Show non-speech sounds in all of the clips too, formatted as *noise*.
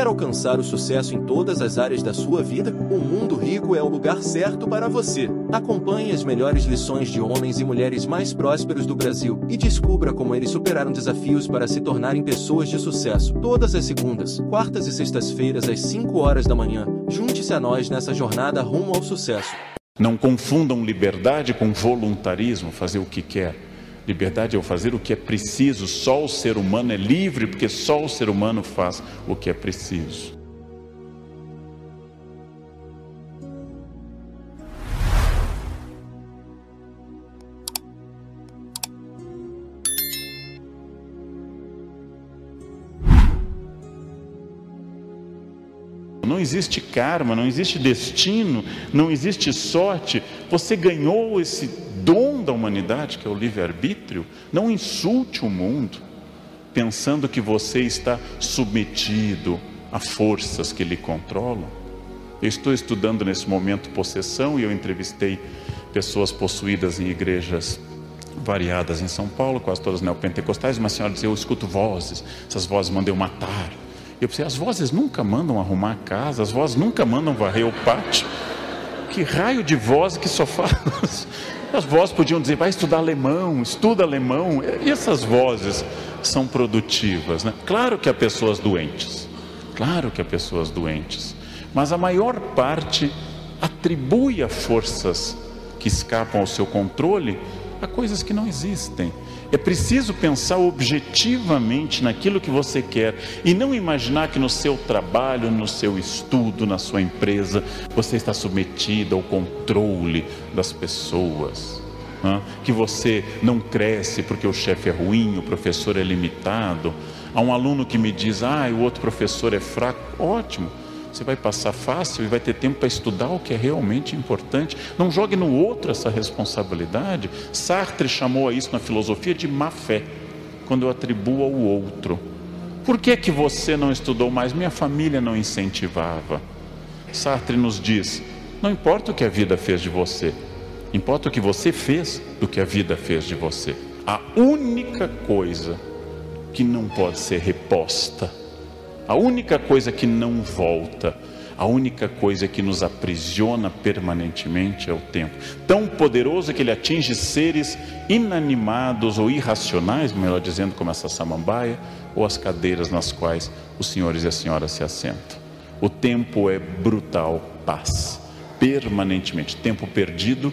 Quer alcançar o sucesso em todas as áreas da sua vida? O Mundo Rico é o lugar certo para você. Acompanhe as melhores lições de homens e mulheres mais prósperos do Brasil e descubra como eles superaram desafios para se tornarem pessoas de sucesso. Todas as segundas, quartas e sextas-feiras às 5 horas da manhã. Junte-se a nós nessa jornada rumo ao sucesso. Não confundam liberdade com voluntarismo, fazer o que quer. Liberdade é fazer o que é preciso, só o ser humano é livre, porque só o ser humano faz o que é preciso. Existe karma, não existe destino, não existe sorte. Você ganhou esse dom da humanidade, que é o livre-arbítrio. Não insulte o mundo, pensando que você está submetido a forças que lhe controlam. Eu estou estudando nesse momento possessão e eu entrevistei pessoas possuídas em igrejas variadas em São Paulo, quase todas neopentecostais. Uma senhora dizia: Eu escuto vozes, essas vozes mandam eu matar eu pensei, as vozes nunca mandam arrumar a casa, as vozes nunca mandam varrer o pátio. Que raio de voz que só faz? *laughs* As vozes podiam dizer, vai estudar alemão, estuda alemão. E essas vozes são produtivas. Né? Claro que há pessoas doentes, claro que há pessoas doentes, mas a maior parte atribui a forças que escapam ao seu controle a coisas que não existem. É preciso pensar objetivamente naquilo que você quer e não imaginar que no seu trabalho, no seu estudo, na sua empresa, você está submetido ao controle das pessoas. Que você não cresce porque o chefe é ruim, o professor é limitado. Há um aluno que me diz: ah, o outro professor é fraco. Ótimo você vai passar fácil e vai ter tempo para estudar o que é realmente importante. Não jogue no outro essa responsabilidade. Sartre chamou a isso na filosofia de má fé, quando eu atribuo ao outro. Por que que você não estudou mais? Minha família não incentivava. Sartre nos diz: não importa o que a vida fez de você, importa o que você fez do que a vida fez de você. A única coisa que não pode ser reposta a única coisa que não volta, a única coisa que nos aprisiona permanentemente é o tempo. Tão poderoso que ele atinge seres inanimados ou irracionais, melhor dizendo, como essa samambaia, ou as cadeiras nas quais os senhores e as senhoras se assentam. O tempo é brutal, paz, permanentemente. Tempo perdido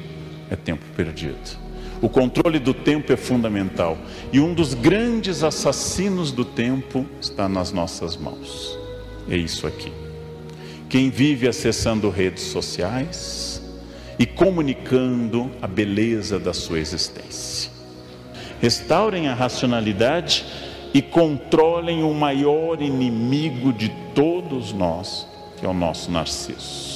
é tempo perdido. O controle do tempo é fundamental. E um dos grandes assassinos do tempo está nas nossas mãos. É isso aqui. Quem vive acessando redes sociais e comunicando a beleza da sua existência. Restaurem a racionalidade e controlem o maior inimigo de todos nós, que é o nosso narciso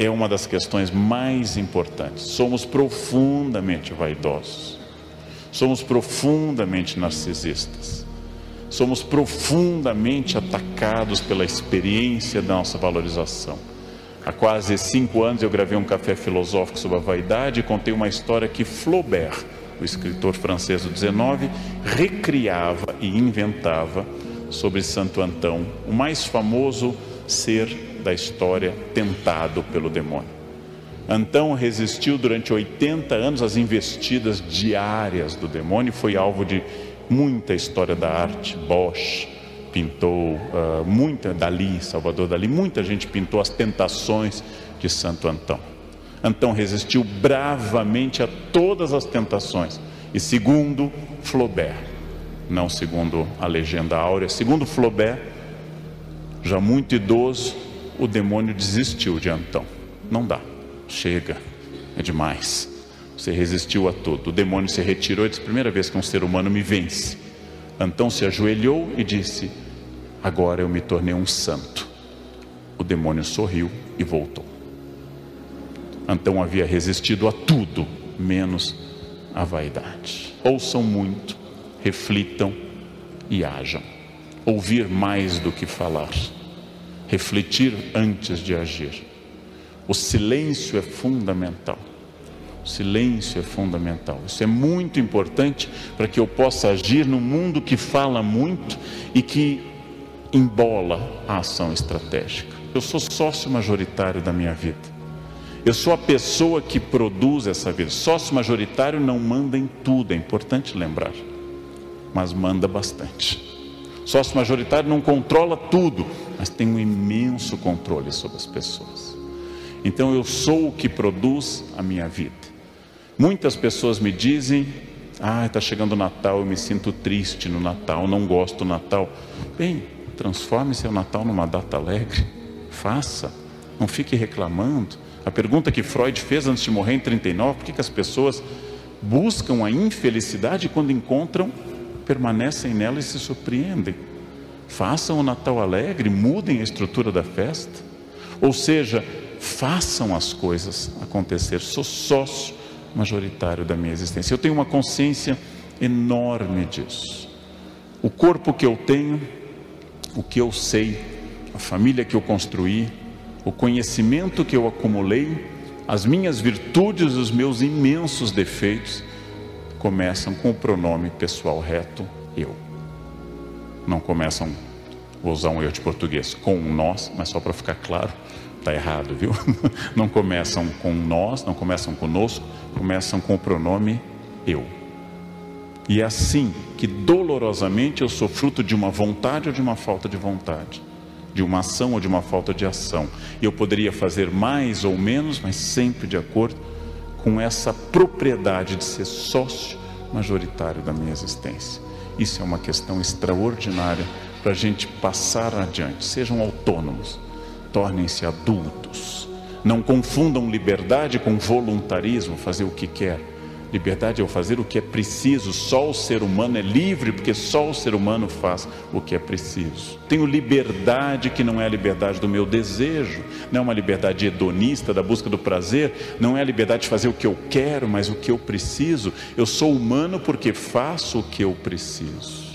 é uma das questões mais importantes. Somos profundamente vaidosos, somos profundamente narcisistas, somos profundamente atacados pela experiência da nossa valorização. Há quase cinco anos eu gravei um café filosófico sobre a vaidade e contei uma história que Flaubert, o escritor francês do 19, recriava e inventava sobre Santo Antão, o mais famoso ser da história tentado pelo demônio. Antão resistiu durante 80 anos às investidas diárias do demônio, foi alvo de muita história da arte. Bosch pintou, uh, muita Dali, Salvador Dali, muita gente pintou as tentações de Santo Antão. Antão resistiu bravamente a todas as tentações. E segundo Flaubert, não segundo a legenda áurea, segundo Flaubert, já muito idoso, o demônio desistiu de Antão. Não dá, chega, é demais. Você resistiu a tudo. O demônio se retirou e disse: primeira vez que um ser humano me vence. Antão se ajoelhou e disse: Agora eu me tornei um santo. O demônio sorriu e voltou. Antão havia resistido a tudo, menos a vaidade. Ouçam muito, reflitam e hajam. Ouvir mais do que falar refletir antes de agir. O silêncio é fundamental. O silêncio é fundamental. Isso é muito importante para que eu possa agir num mundo que fala muito e que embola a ação estratégica. Eu sou sócio majoritário da minha vida. Eu sou a pessoa que produz essa vida. Sócio majoritário não manda em tudo, é importante lembrar, mas manda bastante. Sócio majoritário não controla tudo, mas tem um imenso controle sobre as pessoas. Então eu sou o que produz a minha vida. Muitas pessoas me dizem: Ah, está chegando o Natal, eu me sinto triste no Natal, não gosto do Natal. Bem, transforme seu Natal numa data alegre. Faça, não fique reclamando. A pergunta que Freud fez antes de morrer em 39, por que, que as pessoas buscam a infelicidade quando encontram, permanecem nela e se surpreendem? Façam o Natal alegre, mudem a estrutura da festa. Ou seja, façam as coisas acontecer. Sou sócio majoritário da minha existência. Eu tenho uma consciência enorme disso. O corpo que eu tenho, o que eu sei, a família que eu construí, o conhecimento que eu acumulei, as minhas virtudes, os meus imensos defeitos, começam com o pronome pessoal reto, eu. Não começam, vou usar um eu de português, com nós, mas só para ficar claro, está errado, viu? *laughs* Não começam com nós, não começam conosco, começam com o pronome eu. E é assim que dolorosamente eu sou fruto de uma vontade ou de uma falta de vontade de uma ação ou de uma falta de ação. Eu poderia fazer mais ou menos, mas sempre de acordo com essa propriedade de ser sócio majoritário da minha existência. Isso é uma questão extraordinária para a gente passar adiante. Sejam autônomos, tornem-se adultos. Não confundam liberdade com voluntarismo, fazer o que quer. Liberdade é o fazer o que é preciso. Só o ser humano é livre, porque só o ser humano faz o que é preciso. Tenho liberdade que não é a liberdade do meu desejo, não é uma liberdade hedonista da busca do prazer, não é a liberdade de fazer o que eu quero, mas o que eu preciso. Eu sou humano porque faço o que eu preciso.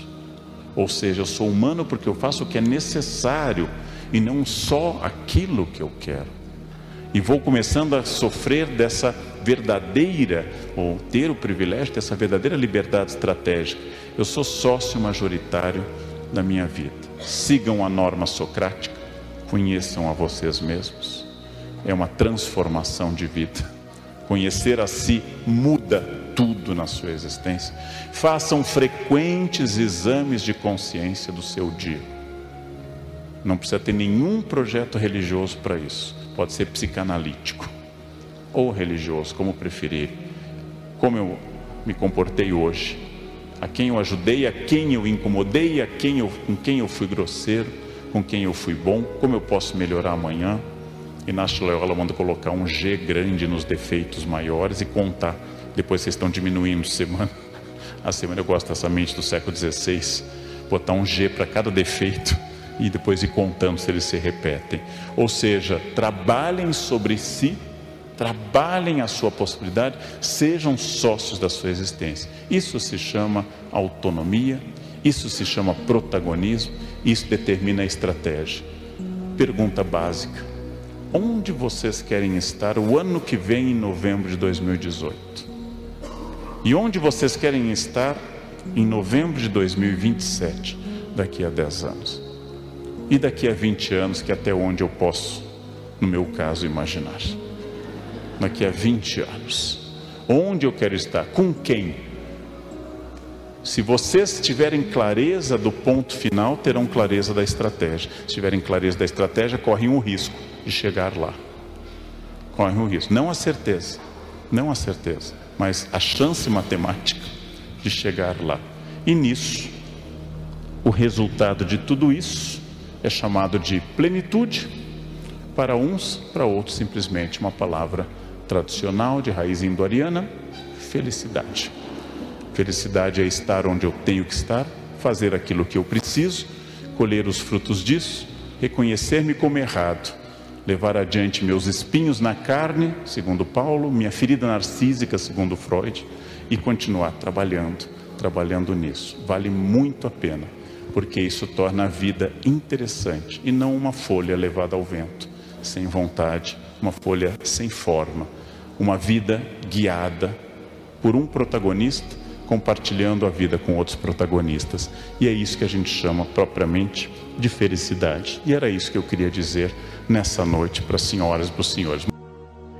Ou seja, eu sou humano porque eu faço o que é necessário e não só aquilo que eu quero. E vou começando a sofrer dessa verdadeira, ou ter o privilégio dessa verdadeira liberdade estratégica. Eu sou sócio majoritário da minha vida. Sigam a norma socrática, conheçam a vocês mesmos. É uma transformação de vida. Conhecer a si muda tudo na sua existência. Façam frequentes exames de consciência do seu dia. Não precisa ter nenhum projeto religioso para isso. Pode ser psicanalítico ou religioso, como preferir. Como eu me comportei hoje, a quem eu ajudei, a quem eu incomodei, a quem eu, com quem eu fui grosseiro, com quem eu fui bom, como eu posso melhorar amanhã. Nash Loyola manda colocar um G grande nos defeitos maiores e contar. Depois vocês estão diminuindo *laughs* semana a semana. Eu gosto dessa mente do século XVI, botar um G para cada defeito e depois ir contando se eles se repetem. Ou seja, trabalhem sobre si trabalhem a sua possibilidade, sejam sócios da sua existência. Isso se chama autonomia, isso se chama protagonismo, isso determina a estratégia. Pergunta básica: onde vocês querem estar o ano que vem, em novembro de 2018? E onde vocês querem estar em novembro de 2027, daqui a 10 anos? E daqui a 20 anos, que é até onde eu posso, no meu caso, imaginar? daqui a 20 anos? Onde eu quero estar? Com quem? Se vocês tiverem clareza do ponto final, terão clareza da estratégia. Se tiverem clareza da estratégia, correm o risco de chegar lá. Correm o risco. Não a certeza, não a certeza, mas a chance matemática de chegar lá. E nisso, o resultado de tudo isso é chamado de plenitude, para uns, para outros, simplesmente uma palavra tradicional de raiz indo-ariana, felicidade. Felicidade é estar onde eu tenho que estar, fazer aquilo que eu preciso, colher os frutos disso, reconhecer-me como errado, levar adiante meus espinhos na carne, segundo Paulo, minha ferida narcísica, segundo Freud, e continuar trabalhando, trabalhando nisso. Vale muito a pena, porque isso torna a vida interessante e não uma folha levada ao vento, sem vontade, uma folha sem forma, uma vida guiada por um protagonista, compartilhando a vida com outros protagonistas. E é isso que a gente chama propriamente de felicidade. E era isso que eu queria dizer nessa noite para as senhoras e para os senhores.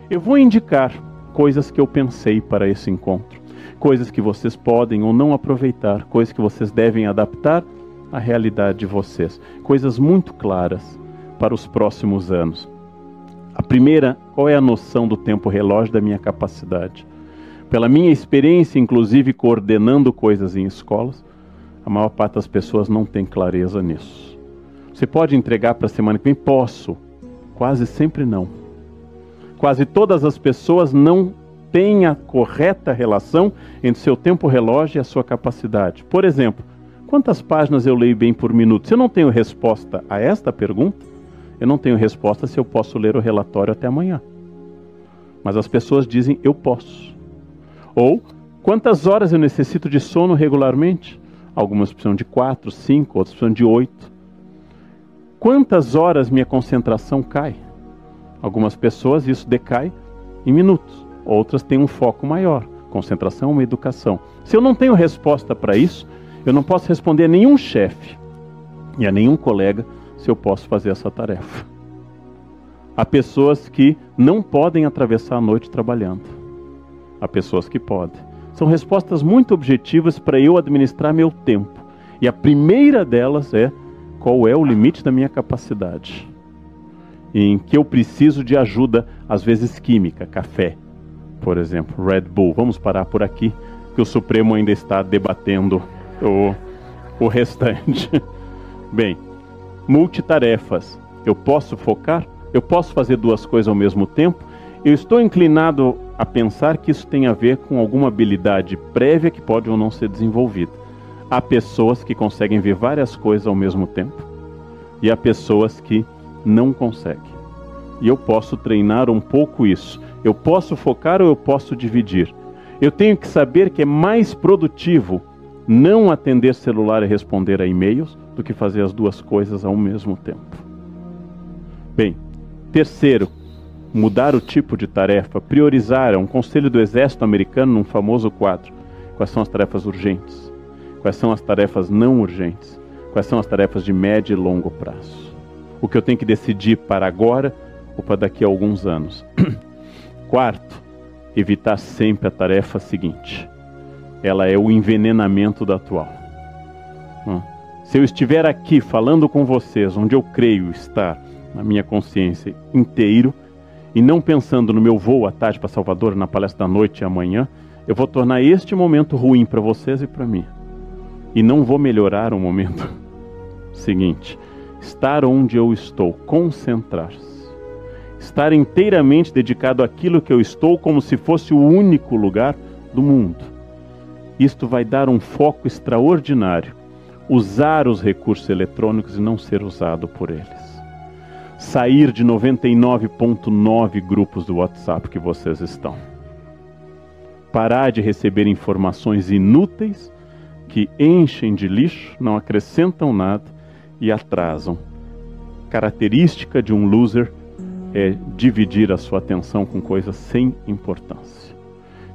Eu vou indicar coisas que eu pensei para esse encontro, coisas que vocês podem ou não aproveitar, coisas que vocês devem adaptar à realidade de vocês, coisas muito claras para os próximos anos. A primeira, qual é a noção do tempo relógio da minha capacidade? Pela minha experiência, inclusive coordenando coisas em escolas, a maior parte das pessoas não tem clareza nisso. Você pode entregar para a semana que vem? Posso. Quase sempre não. Quase todas as pessoas não têm a correta relação entre seu tempo relógio e a sua capacidade. Por exemplo, quantas páginas eu leio bem por minuto? Se eu não tenho resposta a esta pergunta, eu não tenho resposta se eu posso ler o relatório até amanhã. Mas as pessoas dizem eu posso. Ou quantas horas eu necessito de sono regularmente? Algumas precisam de quatro, cinco, outras precisam de oito. Quantas horas minha concentração cai? Algumas pessoas isso decai em minutos, outras têm um foco maior. Concentração é uma educação. Se eu não tenho resposta para isso, eu não posso responder a nenhum chefe e a nenhum colega se eu posso fazer essa tarefa. Há pessoas que não podem atravessar a noite trabalhando. Há pessoas que podem. São respostas muito objetivas para eu administrar meu tempo. E a primeira delas é qual é o limite da minha capacidade. Em que eu preciso de ajuda, às vezes química, café, por exemplo, Red Bull. Vamos parar por aqui, que o Supremo ainda está debatendo o, o restante. *laughs* Bem, multitarefas. Eu posso focar? Eu posso fazer duas coisas ao mesmo tempo? Eu estou inclinado a pensar que isso tem a ver com alguma habilidade prévia que pode ou não ser desenvolvida. Há pessoas que conseguem ver várias coisas ao mesmo tempo e há pessoas que não conseguem. E eu posso treinar um pouco isso. Eu posso focar ou eu posso dividir. Eu tenho que saber que é mais produtivo não atender celular e responder a e-mails do que fazer as duas coisas ao mesmo tempo. Bem, terceiro, mudar o tipo de tarefa, priorizar, é um conselho do exército americano num famoso quadro. Quais são as tarefas urgentes? Quais são as tarefas não urgentes? Quais são as tarefas de médio e longo prazo? O que eu tenho que decidir para agora ou para daqui a alguns anos? *clears throat* Quarto, evitar sempre a tarefa seguinte ela é o envenenamento da atual. Se eu estiver aqui falando com vocês, onde eu creio estar na minha consciência inteiro, e não pensando no meu voo à tarde para Salvador, na palestra da noite e amanhã, eu vou tornar este momento ruim para vocês e para mim. E não vou melhorar o momento *laughs* seguinte. Estar onde eu estou, concentrar-se. Estar inteiramente dedicado àquilo que eu estou, como se fosse o único lugar do mundo isto vai dar um foco extraordinário. Usar os recursos eletrônicos e não ser usado por eles. Sair de 99,9 grupos do WhatsApp que vocês estão. Parar de receber informações inúteis que enchem de lixo, não acrescentam nada e atrasam. Característica de um loser é dividir a sua atenção com coisas sem importância.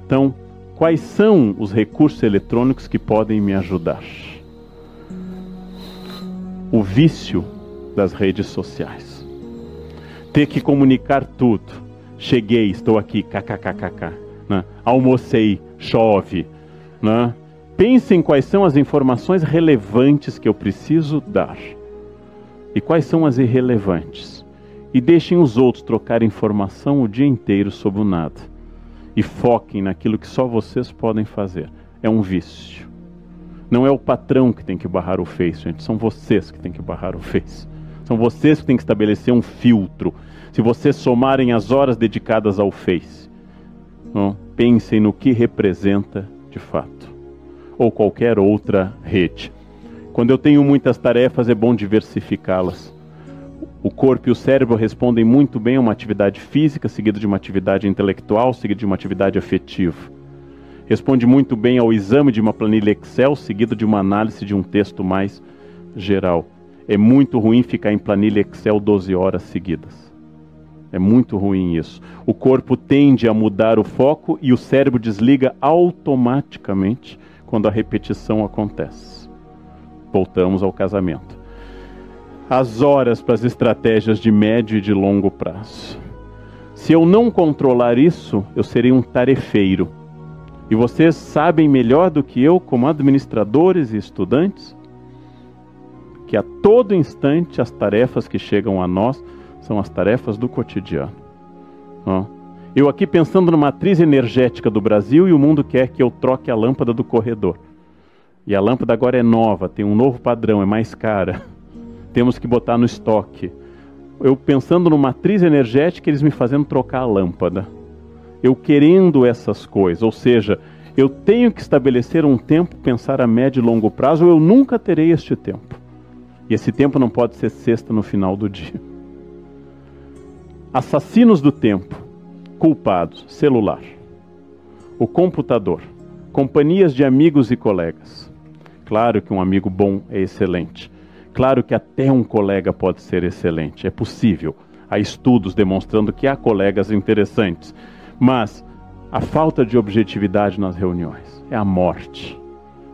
Então, Quais são os recursos eletrônicos que podem me ajudar? O vício das redes sociais. Ter que comunicar tudo. Cheguei, estou aqui, kkkk. Né? Almocei, chove. Né? Pensem quais são as informações relevantes que eu preciso dar e quais são as irrelevantes. E deixem os outros trocar informação o dia inteiro sobre o nada e foquem naquilo que só vocês podem fazer. É um vício. Não é o patrão que tem que barrar o Face, gente. São vocês que têm que barrar o Face. São vocês que têm que estabelecer um filtro. Se vocês somarem as horas dedicadas ao Face, não, pensem no que representa de fato. Ou qualquer outra rede. Quando eu tenho muitas tarefas, é bom diversificá-las. O corpo e o cérebro respondem muito bem a uma atividade física, seguida de uma atividade intelectual, seguida de uma atividade afetiva. Responde muito bem ao exame de uma planilha Excel, seguido de uma análise de um texto mais geral. É muito ruim ficar em planilha Excel 12 horas seguidas. É muito ruim isso. O corpo tende a mudar o foco e o cérebro desliga automaticamente quando a repetição acontece. Voltamos ao casamento. As horas para as estratégias de médio e de longo prazo. Se eu não controlar isso, eu serei um tarefeiro. E vocês sabem melhor do que eu, como administradores e estudantes, que a todo instante as tarefas que chegam a nós são as tarefas do cotidiano. Eu aqui pensando numa matriz energética do Brasil e o mundo quer que eu troque a lâmpada do corredor. E a lâmpada agora é nova, tem um novo padrão, é mais cara. Temos que botar no estoque. Eu pensando numa matriz energética, eles me fazendo trocar a lâmpada. Eu querendo essas coisas, ou seja, eu tenho que estabelecer um tempo, pensar a médio e longo prazo, ou eu nunca terei este tempo. E esse tempo não pode ser sexta no final do dia. Assassinos do tempo culpados: celular, o computador, companhias de amigos e colegas. Claro que um amigo bom é excelente. Claro que até um colega pode ser excelente. É possível. Há estudos demonstrando que há colegas interessantes. Mas a falta de objetividade nas reuniões é a morte.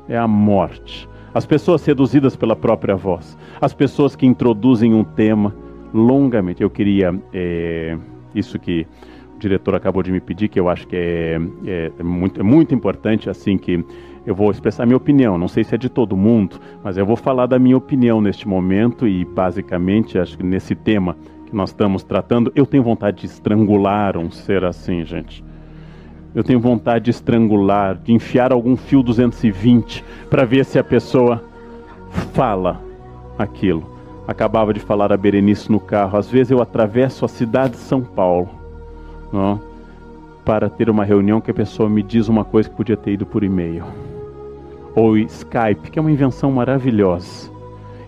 É a morte. As pessoas seduzidas pela própria voz. As pessoas que introduzem um tema longamente. Eu queria. É, isso que o diretor acabou de me pedir, que eu acho que é, é, é, muito, é muito importante, assim, que eu vou expressar minha opinião. Não sei se é de todo mundo, mas eu vou falar da minha opinião neste momento e, basicamente, acho que nesse tema que nós estamos tratando, eu tenho vontade de estrangular um ser assim, gente. Eu tenho vontade de estrangular, de enfiar algum fio 220 para ver se a pessoa fala aquilo. Acabava de falar a Berenice no carro. Às vezes eu atravesso a cidade de São Paulo não, para ter uma reunião que a pessoa me diz uma coisa que podia ter ido por e-mail. Ou Skype, que é uma invenção maravilhosa.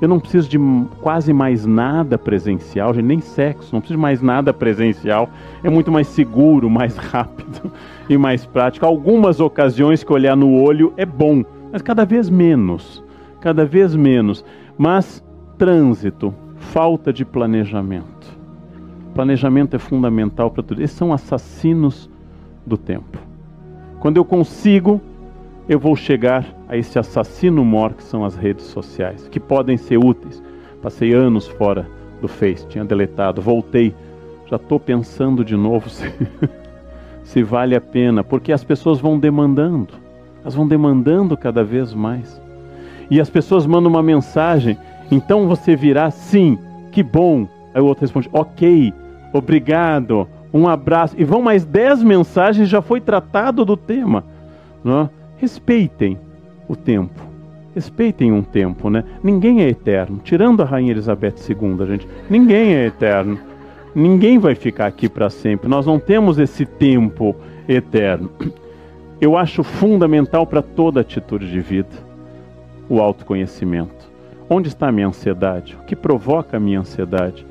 Eu não preciso de quase mais nada presencial, nem sexo, não preciso de mais nada presencial. É muito mais seguro, *laughs* mais rápido e mais prático. Algumas ocasiões que olhar no olho é bom, mas cada vez menos. Cada vez menos. Mas trânsito, falta de planejamento Planejamento é fundamental para tudo. Esses são assassinos do tempo. Quando eu consigo, eu vou chegar a esse assassino mor que são as redes sociais, que podem ser úteis. Passei anos fora do Face, tinha deletado, voltei, já estou pensando de novo *laughs* se, se vale a pena, porque as pessoas vão demandando, elas vão demandando cada vez mais. E as pessoas mandam uma mensagem, então você virá sim, que bom, Aí o outro responde: Ok, obrigado, um abraço. E vão mais dez mensagens, já foi tratado do tema. Não? É? Respeitem o tempo. Respeitem um tempo, né? Ninguém é eterno. Tirando a Rainha Elizabeth II, gente, ninguém é eterno. Ninguém vai ficar aqui para sempre. Nós não temos esse tempo eterno. Eu acho fundamental para toda atitude de vida o autoconhecimento. Onde está a minha ansiedade? O que provoca a minha ansiedade?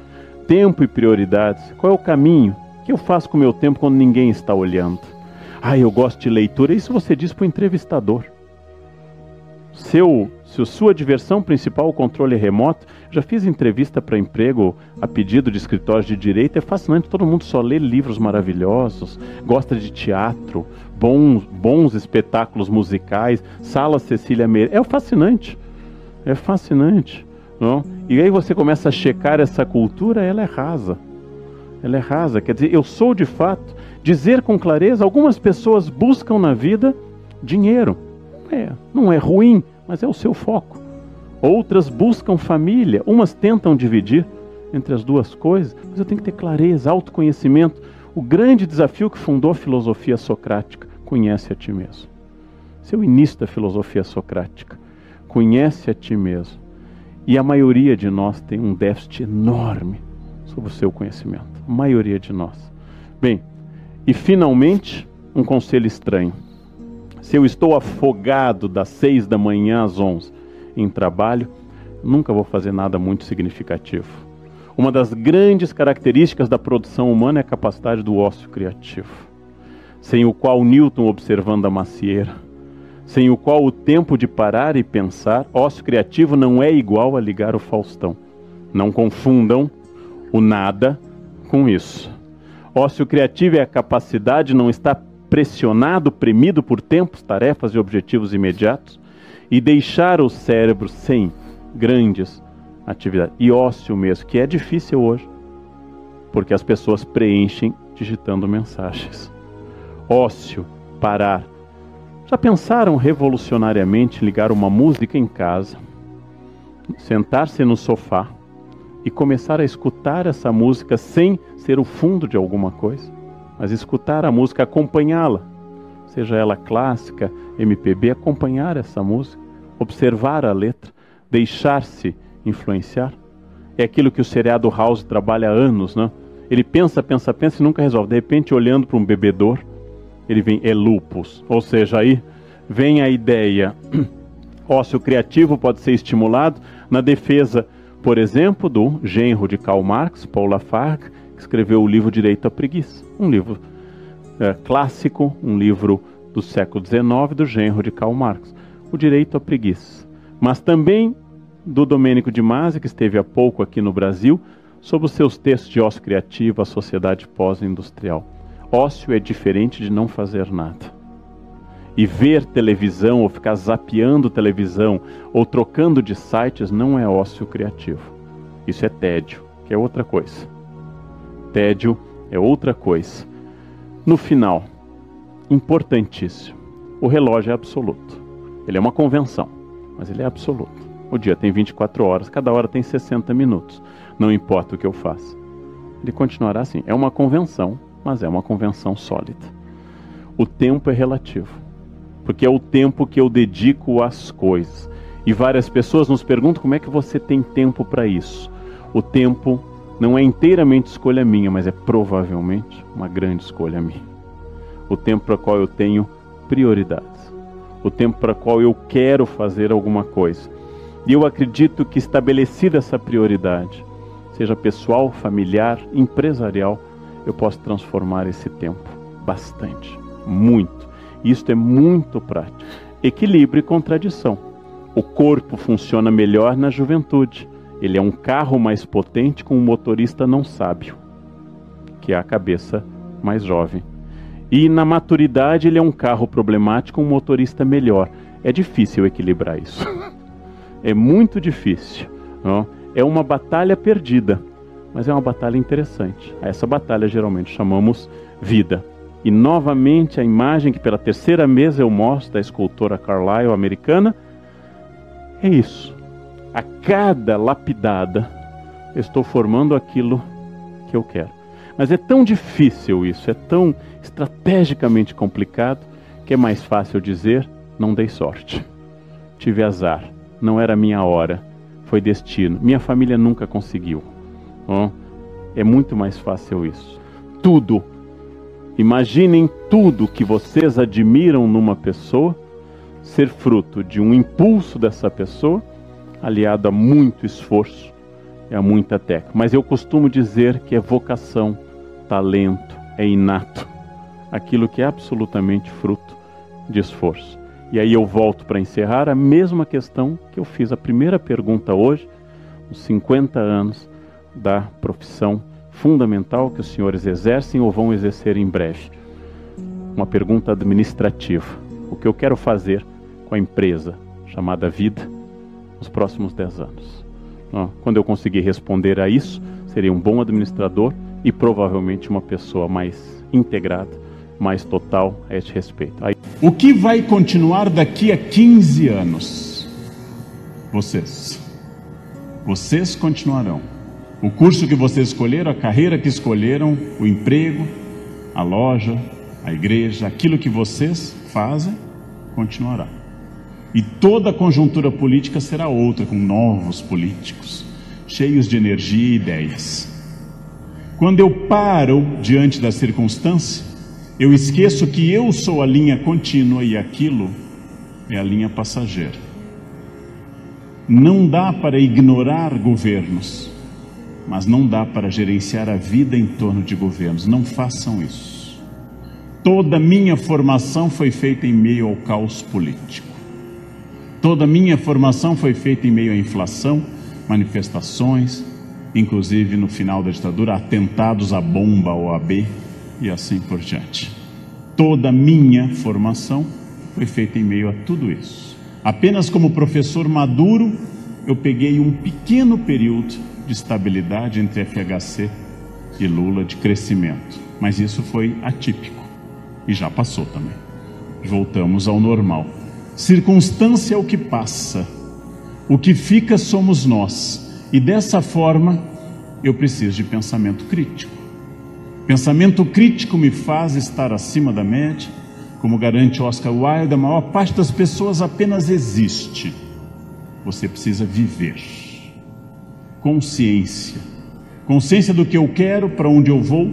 tempo e prioridades. Qual é o caminho? O que eu faço com o meu tempo quando ninguém está olhando? Ah, eu gosto de leitura. Isso você diz para o entrevistador. Seu, se sua diversão principal é o controle remoto, já fiz entrevista para emprego a pedido de escritórios de direito, é fascinante, todo mundo só lê livros maravilhosos, gosta de teatro, bons, bons espetáculos musicais, sala Cecília Meira, é fascinante, é fascinante. Não? E aí você começa a checar essa cultura, ela é rasa. Ela é rasa. Quer dizer, eu sou de fato, dizer com clareza, algumas pessoas buscam na vida dinheiro. É, não é ruim, mas é o seu foco. Outras buscam família, umas tentam dividir entre as duas coisas, mas eu tenho que ter clareza, autoconhecimento. O grande desafio que fundou a filosofia socrática, conhece a ti mesmo. Esse é o início da filosofia socrática. Conhece a ti mesmo. E a maioria de nós tem um déficit enorme sobre o seu conhecimento. A maioria de nós. Bem, e finalmente, um conselho estranho. Se eu estou afogado das seis da manhã às onze em trabalho, nunca vou fazer nada muito significativo. Uma das grandes características da produção humana é a capacidade do ócio criativo, sem o qual Newton, observando a macieira, sem o qual o tempo de parar e pensar, ócio criativo não é igual a ligar o Faustão. Não confundam o nada com isso. Ócio criativo é a capacidade de não estar pressionado, premido por tempos, tarefas e objetivos imediatos, e deixar o cérebro sem grandes atividades. E ócio mesmo, que é difícil hoje, porque as pessoas preenchem digitando mensagens. Ócio, parar. Já pensaram revolucionariamente ligar uma música em casa, sentar-se no sofá e começar a escutar essa música sem ser o fundo de alguma coisa, mas escutar a música, acompanhá-la, seja ela clássica, MPB, acompanhar essa música, observar a letra, deixar-se influenciar. É aquilo que o seriado House trabalha há anos, né? Ele pensa, pensa, pensa e nunca resolve. De repente, olhando para um bebedor, ele vem, é lupus. Ou seja, aí vem a ideia. *clears throat* Ócio criativo pode ser estimulado na defesa, por exemplo, do genro de Karl Marx, Paul Lafargue, que escreveu o livro Direito à Preguiça. Um livro é, clássico, um livro do século XIX, do genro de Karl Marx. O Direito à Preguiça. Mas também do Domênico de Masi, que esteve há pouco aqui no Brasil, sobre os seus textos de ócio criativo, a sociedade pós-industrial. Ócio é diferente de não fazer nada. E ver televisão, ou ficar zapeando televisão, ou trocando de sites, não é ócio criativo. Isso é tédio, que é outra coisa. Tédio é outra coisa. No final, importantíssimo, o relógio é absoluto. Ele é uma convenção, mas ele é absoluto. O dia tem 24 horas, cada hora tem 60 minutos. Não importa o que eu faça. Ele continuará assim. É uma convenção, mas é uma convenção sólida. O tempo é relativo, porque é o tempo que eu dedico às coisas. E várias pessoas nos perguntam como é que você tem tempo para isso. O tempo não é inteiramente escolha minha, mas é provavelmente uma grande escolha minha. O tempo para qual eu tenho prioridades. O tempo para qual eu quero fazer alguma coisa. E eu acredito que estabelecida essa prioridade, seja pessoal, familiar, empresarial, eu posso transformar esse tempo bastante, muito. Isto é muito prático. Equilíbrio e contradição. O corpo funciona melhor na juventude. Ele é um carro mais potente com um motorista não sábio, que é a cabeça mais jovem. E na maturidade ele é um carro problemático com um motorista melhor. É difícil equilibrar isso. *laughs* É muito difícil. Não? É uma batalha perdida, mas é uma batalha interessante. Essa batalha geralmente chamamos vida. E novamente a imagem que pela terceira mesa eu mostro da escultora Carlyle americana é isso. A cada lapidada estou formando aquilo que eu quero. Mas é tão difícil isso, é tão estrategicamente complicado que é mais fácil dizer: não dei sorte, tive azar não era minha hora, foi destino. Minha família nunca conseguiu. Oh, é muito mais fácil isso. Tudo. Imaginem tudo que vocês admiram numa pessoa ser fruto de um impulso dessa pessoa, aliado a muito esforço e a muita técnica. Mas eu costumo dizer que é vocação, talento, é inato. Aquilo que é absolutamente fruto de esforço. E aí eu volto para encerrar a mesma questão que eu fiz a primeira pergunta hoje, os 50 anos da profissão fundamental que os senhores exercem ou vão exercer em breve. Uma pergunta administrativa. O que eu quero fazer com a empresa chamada vida nos próximos 10 anos? Quando eu conseguir responder a isso, seria um bom administrador e provavelmente uma pessoa mais integrada mais total a este respeito. Aí... O que vai continuar daqui a 15 anos? Vocês. Vocês continuarão. O curso que vocês escolheram, a carreira que escolheram, o emprego, a loja, a igreja, aquilo que vocês fazem, continuará. E toda a conjuntura política será outra, com novos políticos, cheios de energia e ideias. Quando eu paro diante da circunstância, eu esqueço que eu sou a linha contínua e aquilo é a linha passageira. Não dá para ignorar governos, mas não dá para gerenciar a vida em torno de governos. Não façam isso. Toda minha formação foi feita em meio ao caos político. Toda minha formação foi feita em meio à inflação, manifestações, inclusive no final da ditadura, atentados à bomba OAB e assim por diante. Toda minha formação foi feita em meio a tudo isso. Apenas como professor maduro, eu peguei um pequeno período de estabilidade entre FHC e Lula de crescimento, mas isso foi atípico e já passou também. Voltamos ao normal. Circunstância é o que passa, o que fica somos nós, e dessa forma eu preciso de pensamento crítico. Pensamento crítico me faz estar acima da média, como garante Oscar Wilde, a maior parte das pessoas apenas existe. Você precisa viver. Consciência. Consciência do que eu quero, para onde eu vou,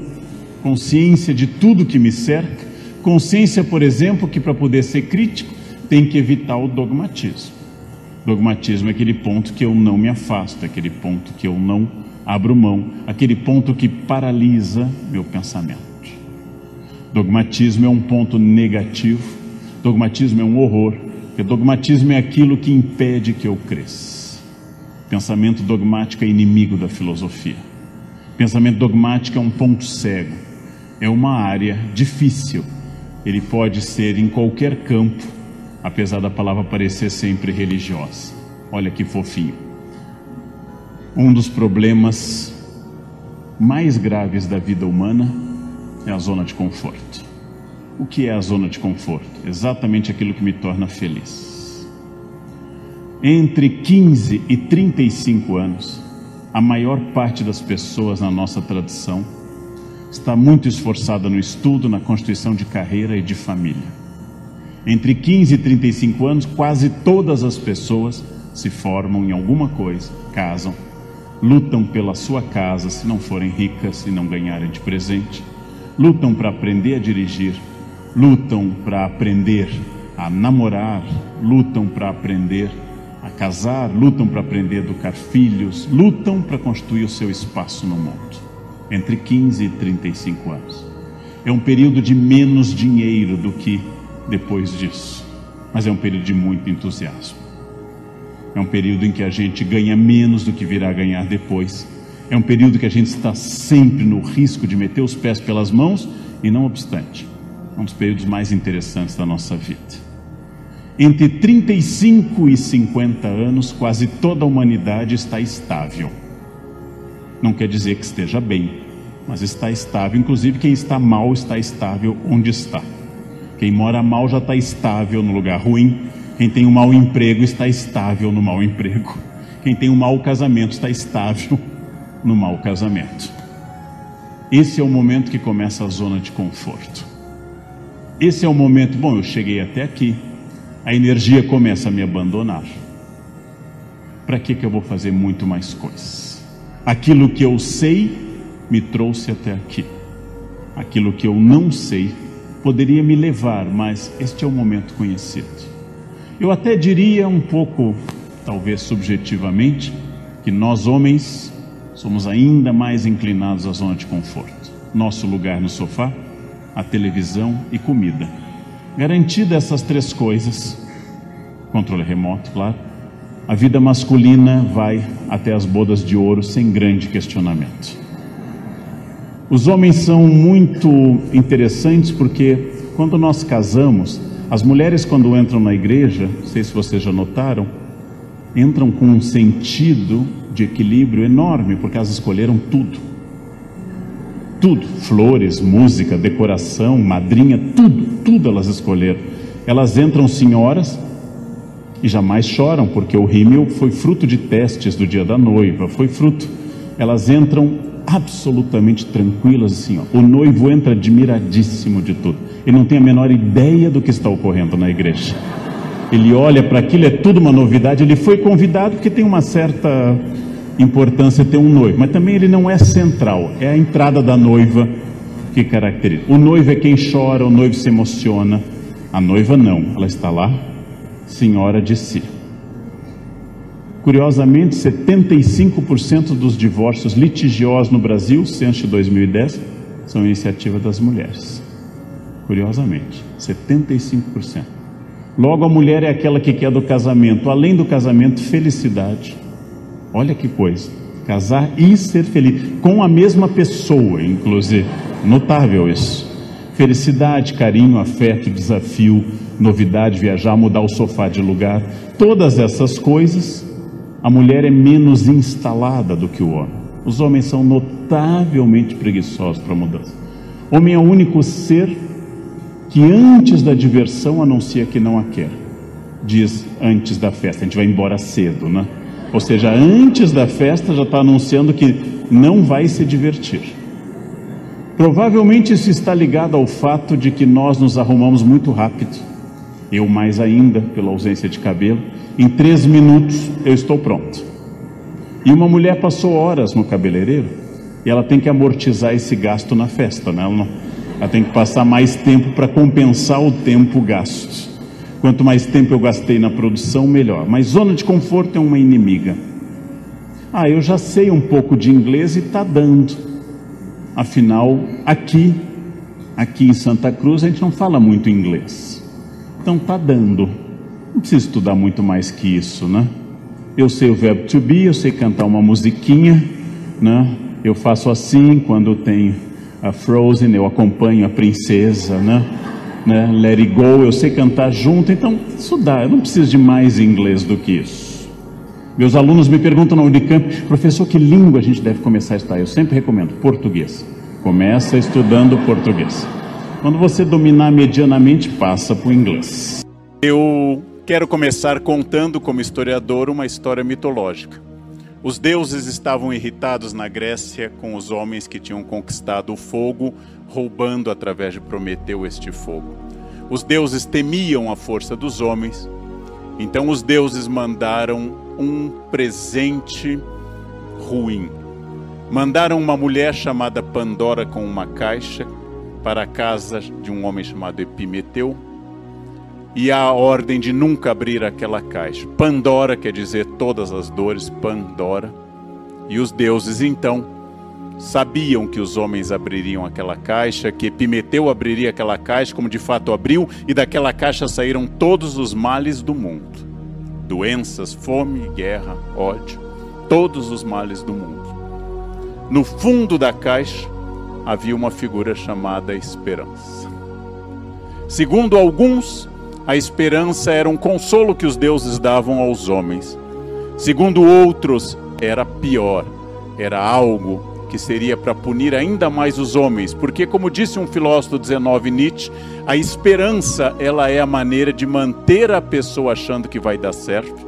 consciência de tudo que me cerca, consciência, por exemplo, que para poder ser crítico tem que evitar o dogmatismo. Dogmatismo é aquele ponto que eu não me afasto, é aquele ponto que eu não abro mão, aquele ponto que paralisa meu pensamento. Dogmatismo é um ponto negativo, dogmatismo é um horror, porque dogmatismo é aquilo que impede que eu cresça. Pensamento dogmático é inimigo da filosofia. Pensamento dogmático é um ponto cego, é uma área difícil. Ele pode ser em qualquer campo, apesar da palavra parecer sempre religiosa. Olha que fofinho um dos problemas mais graves da vida humana é a zona de conforto. O que é a zona de conforto? Exatamente aquilo que me torna feliz. Entre 15 e 35 anos, a maior parte das pessoas na nossa tradição está muito esforçada no estudo, na constituição de carreira e de família. Entre 15 e 35 anos, quase todas as pessoas se formam em alguma coisa, casam, lutam pela sua casa se não forem ricas e não ganharem de presente, lutam para aprender a dirigir, lutam para aprender a namorar, lutam para aprender a casar, lutam para aprender a educar filhos, lutam para construir o seu espaço no mundo, entre 15 e 35 anos. É um período de menos dinheiro do que depois disso, mas é um período de muito entusiasmo. É um período em que a gente ganha menos do que virá ganhar depois. É um período que a gente está sempre no risco de meter os pés pelas mãos e não obstante, é um dos períodos mais interessantes da nossa vida. Entre 35 e 50 anos, quase toda a humanidade está estável. Não quer dizer que esteja bem, mas está estável. Inclusive, quem está mal está estável onde está. Quem mora mal já está estável no lugar ruim. Quem tem um mau emprego está estável no mau emprego. Quem tem um mau casamento está estável no mau casamento. Esse é o momento que começa a zona de conforto. Esse é o momento, bom, eu cheguei até aqui, a energia começa a me abandonar. Para que, que eu vou fazer muito mais coisas? Aquilo que eu sei me trouxe até aqui. Aquilo que eu não sei poderia me levar, mas este é o momento conhecido. Eu até diria um pouco, talvez subjetivamente, que nós homens somos ainda mais inclinados à zona de conforto. Nosso lugar no sofá, a televisão e comida. Garantida essas três coisas, controle remoto, claro, a vida masculina vai até as bodas de ouro sem grande questionamento. Os homens são muito interessantes porque quando nós casamos, as mulheres, quando entram na igreja, não sei se vocês já notaram, entram com um sentido de equilíbrio enorme, porque elas escolheram tudo. Tudo, flores, música, decoração, madrinha, tudo, tudo elas escolheram. Elas entram senhoras e jamais choram, porque o rímel foi fruto de testes do dia da noiva, foi fruto. Elas entram absolutamente tranquilas assim, ó. o noivo entra admiradíssimo de tudo. Ele não tem a menor ideia do que está ocorrendo na igreja. Ele olha para aquilo, é tudo uma novidade. Ele foi convidado porque tem uma certa importância ter um noivo, mas também ele não é central, é a entrada da noiva que caracteriza. O noivo é quem chora, o noivo se emociona. A noiva não, ela está lá, senhora de si. Curiosamente, 75% dos divórcios litigiosos no Brasil, censo de 2010, são iniciativa das mulheres. Curiosamente, 75%. Logo, a mulher é aquela que quer do casamento, além do casamento, felicidade. Olha que coisa. Casar e ser feliz, com a mesma pessoa, inclusive. Notável isso. Felicidade, carinho, afeto, desafio, novidade, viajar, mudar o sofá de lugar, todas essas coisas, a mulher é menos instalada do que o homem. Os homens são notavelmente preguiçosos para mudança. Homem é o único ser que antes da diversão anuncia que não a quer. Diz antes da festa, a gente vai embora cedo, né? Ou seja, antes da festa já está anunciando que não vai se divertir. Provavelmente isso está ligado ao fato de que nós nos arrumamos muito rápido. Eu mais ainda, pela ausência de cabelo. Em três minutos eu estou pronto. E uma mulher passou horas no cabeleireiro e ela tem que amortizar esse gasto na festa, né? Ela, não, ela tem que passar mais tempo para compensar o tempo gasto. Quanto mais tempo eu gastei na produção, melhor. Mas zona de conforto é uma inimiga. Ah, eu já sei um pouco de inglês e está dando. Afinal, aqui, aqui em Santa Cruz, a gente não fala muito inglês. Então tá dando. Não precisa estudar muito mais que isso, né? Eu sei o verbo to be, eu sei cantar uma musiquinha, né? Eu faço assim quando tem a Frozen, eu acompanho a princesa, né? Né? Let it go, eu sei cantar junto, então estudar, eu não preciso de mais inglês do que isso. Meus alunos me perguntam na Unicamp, professor, que língua a gente deve começar a estudar? Eu sempre recomendo português. Começa estudando português. Quando você dominar medianamente, passa para o inglês. Eu quero começar contando, como historiador, uma história mitológica. Os deuses estavam irritados na Grécia com os homens que tinham conquistado o fogo, roubando através de Prometeu este fogo. Os deuses temiam a força dos homens, então os deuses mandaram um presente ruim. Mandaram uma mulher chamada Pandora com uma caixa para a casa de um homem chamado Epimeteu e a ordem de nunca abrir aquela caixa. Pandora quer dizer todas as dores, Pandora. E os deuses então sabiam que os homens abririam aquela caixa, que Epimeteu abriria aquela caixa, como de fato abriu, e daquela caixa saíram todos os males do mundo doenças, fome, guerra, ódio, todos os males do mundo. No fundo da caixa havia uma figura chamada esperança. Segundo alguns, a esperança era um consolo que os deuses davam aos homens. Segundo outros, era pior, era algo que seria para punir ainda mais os homens, porque como disse um filósofo 19 Nietzsche, a esperança ela é a maneira de manter a pessoa achando que vai dar certo.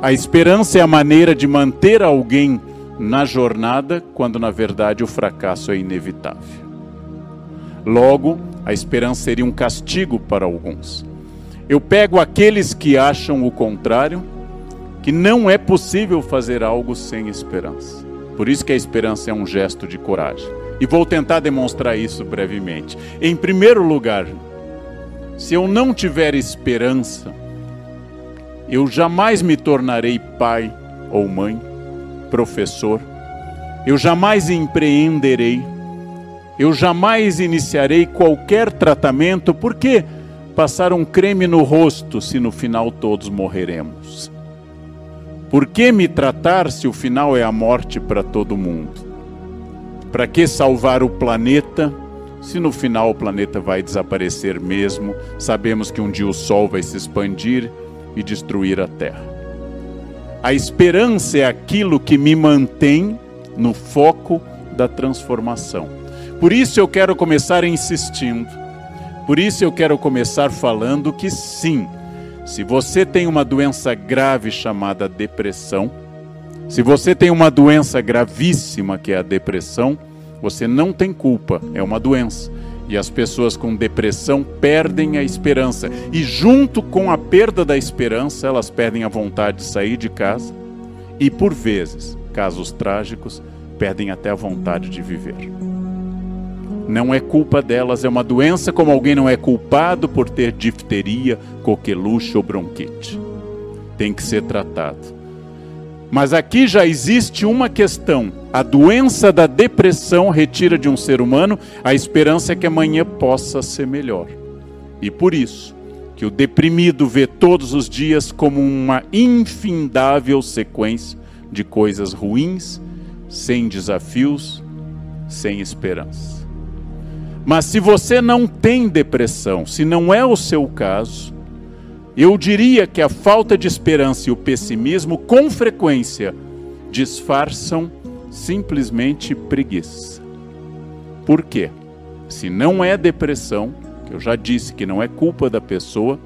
A esperança é a maneira de manter alguém na jornada quando na verdade o fracasso é inevitável. Logo, a esperança seria um castigo para alguns. Eu pego aqueles que acham o contrário, que não é possível fazer algo sem esperança. Por isso que a esperança é um gesto de coragem. E vou tentar demonstrar isso brevemente. Em primeiro lugar, se eu não tiver esperança, eu jamais me tornarei pai ou mãe, professor, eu jamais empreenderei, eu jamais iniciarei qualquer tratamento, porque passar um creme no rosto se no final todos morreremos? Por que me tratar se o final é a morte para todo mundo? Para que salvar o planeta se no final o planeta vai desaparecer mesmo? Sabemos que um dia o Sol vai se expandir e destruir a Terra. A esperança é aquilo que me mantém no foco da transformação. Por isso eu quero começar insistindo. Por isso eu quero começar falando que sim, se você tem uma doença grave chamada depressão, se você tem uma doença gravíssima que é a depressão, você não tem culpa, é uma doença. E as pessoas com depressão perdem a esperança. E junto com a perda da esperança, elas perdem a vontade de sair de casa. E por vezes, casos trágicos, perdem até a vontade de viver. Não é culpa delas, é uma doença como alguém não é culpado por ter difteria, coqueluche ou bronquite. Tem que ser tratado. Mas aqui já existe uma questão. A doença da depressão retira de um ser humano a esperança que amanhã possa ser melhor. E por isso que o deprimido vê todos os dias como uma infindável sequência de coisas ruins, sem desafios, sem esperança. Mas se você não tem depressão, se não é o seu caso, eu diria que a falta de esperança e o pessimismo, com frequência, disfarçam simplesmente preguiça. Por quê? Se não é depressão, que eu já disse que não é culpa da pessoa,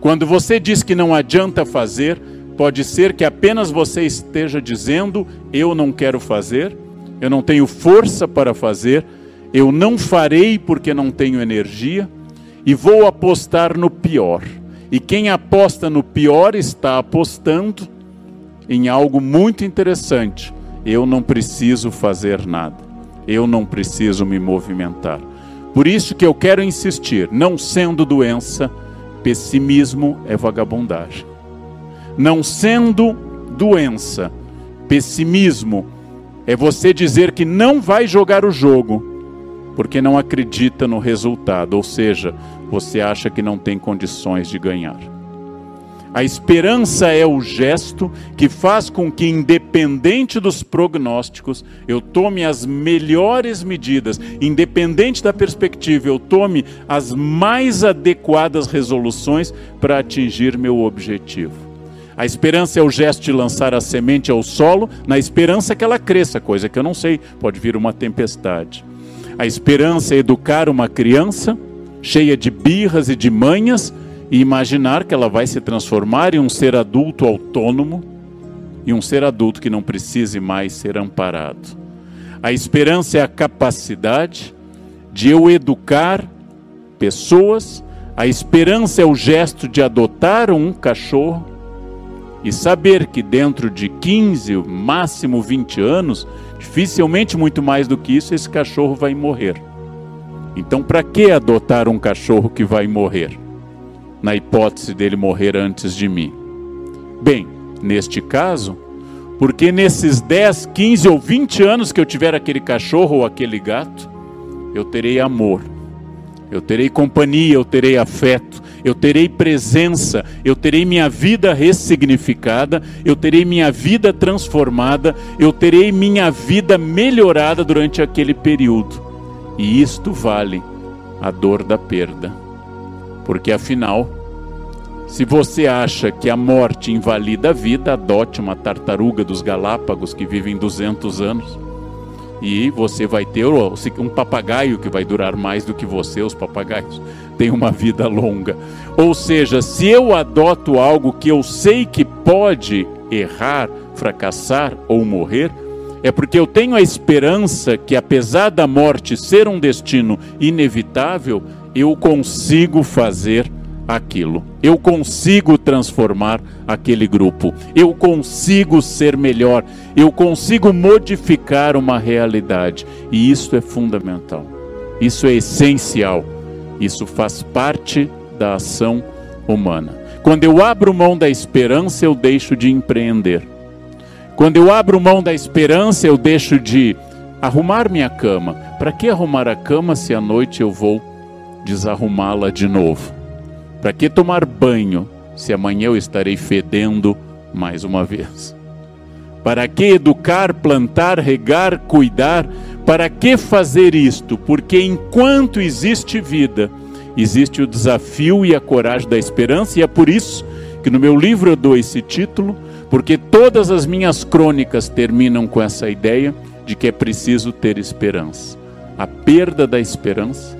quando você diz que não adianta fazer, pode ser que apenas você esteja dizendo: eu não quero fazer, eu não tenho força para fazer, eu não farei porque não tenho energia e vou apostar no pior. E quem aposta no pior está apostando em algo muito interessante. Eu não preciso fazer nada. Eu não preciso me movimentar. Por isso que eu quero insistir, não sendo doença, pessimismo é vagabundagem. Não sendo doença, pessimismo é você dizer que não vai jogar o jogo porque não acredita no resultado, ou seja, você acha que não tem condições de ganhar. A esperança é o gesto que faz com que, independente dos prognósticos, eu tome as melhores medidas, independente da perspectiva, eu tome as mais adequadas resoluções para atingir meu objetivo. A esperança é o gesto de lançar a semente ao solo, na esperança que ela cresça, coisa que eu não sei, pode vir uma tempestade. A esperança é educar uma criança cheia de birras e de manhas e imaginar que ela vai se transformar em um ser adulto autônomo e um ser adulto que não precise mais ser amparado. A esperança é a capacidade de eu educar pessoas, a esperança é o gesto de adotar um cachorro e saber que dentro de 15, máximo 20 anos, dificilmente muito mais do que isso, esse cachorro vai morrer. Então, para que adotar um cachorro que vai morrer? na hipótese dele morrer antes de mim? Bem, neste caso, porque nesses 10, 15 ou 20 anos que eu tiver aquele cachorro ou aquele gato, eu terei amor, eu terei companhia, eu terei afeto, eu terei presença, eu terei minha vida ressignificada, eu terei minha vida transformada, eu terei minha vida melhorada durante aquele período. E isto vale a dor da perda. Porque afinal, se você acha que a morte invalida a vida, adote uma tartaruga dos Galápagos que vivem 200 anos. E você vai ter um papagaio que vai durar mais do que você, os papagaios têm uma vida longa. Ou seja, se eu adoto algo que eu sei que pode errar, fracassar ou morrer, é porque eu tenho a esperança que, apesar da morte ser um destino inevitável, eu consigo fazer aquilo. Eu consigo transformar aquele grupo. Eu consigo ser melhor. Eu consigo modificar uma realidade. E isso é fundamental. Isso é essencial. Isso faz parte da ação humana. Quando eu abro mão da esperança, eu deixo de empreender. Quando eu abro mão da esperança, eu deixo de arrumar minha cama. Para que arrumar a cama se à noite eu vou desarrumá-la de novo? Para que tomar banho se amanhã eu estarei fedendo mais uma vez? Para que educar, plantar, regar, cuidar? Para que fazer isto? Porque enquanto existe vida, existe o desafio e a coragem da esperança, e é por isso que no meu livro eu dou esse título, porque todas as minhas crônicas terminam com essa ideia de que é preciso ter esperança. A perda da esperança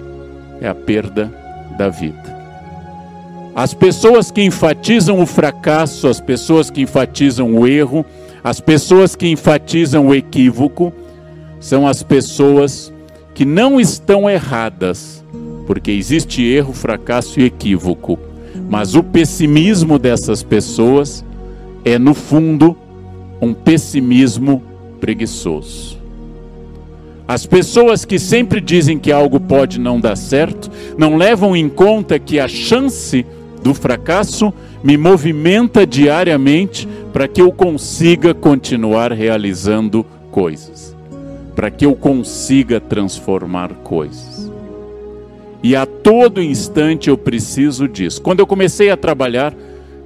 é a perda da vida. As pessoas que enfatizam o fracasso, as pessoas que enfatizam o erro, as pessoas que enfatizam o equívoco, são as pessoas que não estão erradas, porque existe erro, fracasso e equívoco. Mas o pessimismo dessas pessoas é, no fundo, um pessimismo preguiçoso. As pessoas que sempre dizem que algo pode não dar certo, não levam em conta que a chance do fracasso me movimenta diariamente para que eu consiga continuar realizando coisas, para que eu consiga transformar coisas. E a todo instante eu preciso disso. Quando eu comecei a trabalhar,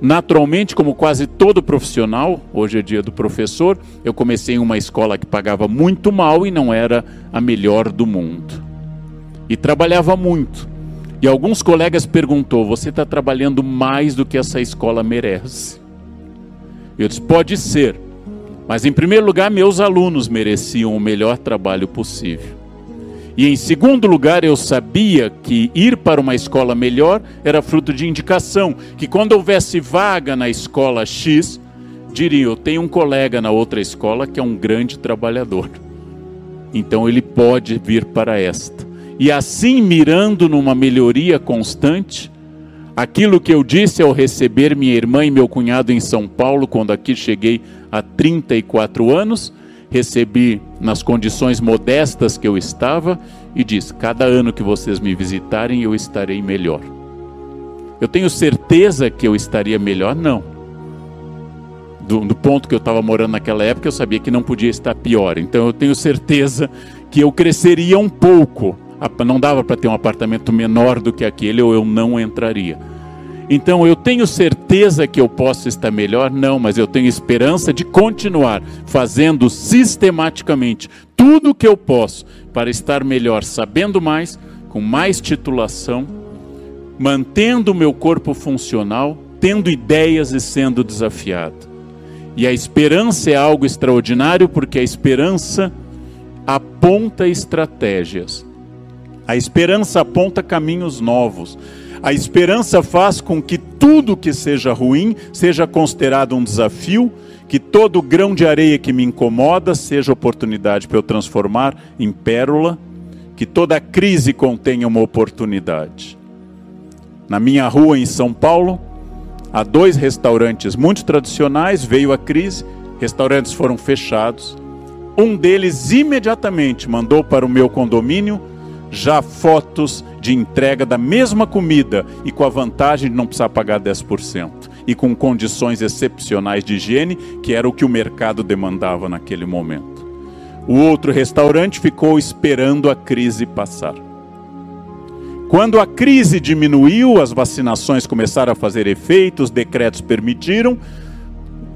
naturalmente, como quase todo profissional, hoje é dia do professor, eu comecei em uma escola que pagava muito mal e não era a melhor do mundo. e trabalhava muito. E alguns colegas perguntou: "Você está trabalhando mais do que essa escola merece?" Eu disse: "Pode ser, mas em primeiro lugar, meus alunos mereciam o melhor trabalho possível. E em segundo lugar, eu sabia que ir para uma escola melhor era fruto de indicação, que quando houvesse vaga na escola X, diria: Eu tenho um colega na outra escola que é um grande trabalhador. Então ele pode vir para esta. E assim, mirando numa melhoria constante, aquilo que eu disse ao receber minha irmã e meu cunhado em São Paulo, quando aqui cheguei há 34 anos, recebi nas condições modestas que eu estava e disse: Cada ano que vocês me visitarem, eu estarei melhor. Eu tenho certeza que eu estaria melhor? Não. Do, do ponto que eu estava morando naquela época, eu sabia que não podia estar pior. Então eu tenho certeza que eu cresceria um pouco. Não dava para ter um apartamento menor do que aquele ou eu não entraria. Então eu tenho certeza que eu posso estar melhor? Não, mas eu tenho esperança de continuar fazendo sistematicamente tudo o que eu posso para estar melhor, sabendo mais, com mais titulação, mantendo o meu corpo funcional, tendo ideias e sendo desafiado. E a esperança é algo extraordinário porque a esperança aponta estratégias. A esperança aponta caminhos novos. A esperança faz com que tudo que seja ruim seja considerado um desafio, que todo grão de areia que me incomoda seja oportunidade para eu transformar em pérola, que toda crise contenha uma oportunidade. Na minha rua em São Paulo, há dois restaurantes muito tradicionais, veio a crise, restaurantes foram fechados. Um deles imediatamente mandou para o meu condomínio já fotos de entrega da mesma comida e com a vantagem de não precisar pagar 10% e com condições excepcionais de higiene, que era o que o mercado demandava naquele momento. O outro restaurante ficou esperando a crise passar. Quando a crise diminuiu, as vacinações começaram a fazer efeito, os decretos permitiram,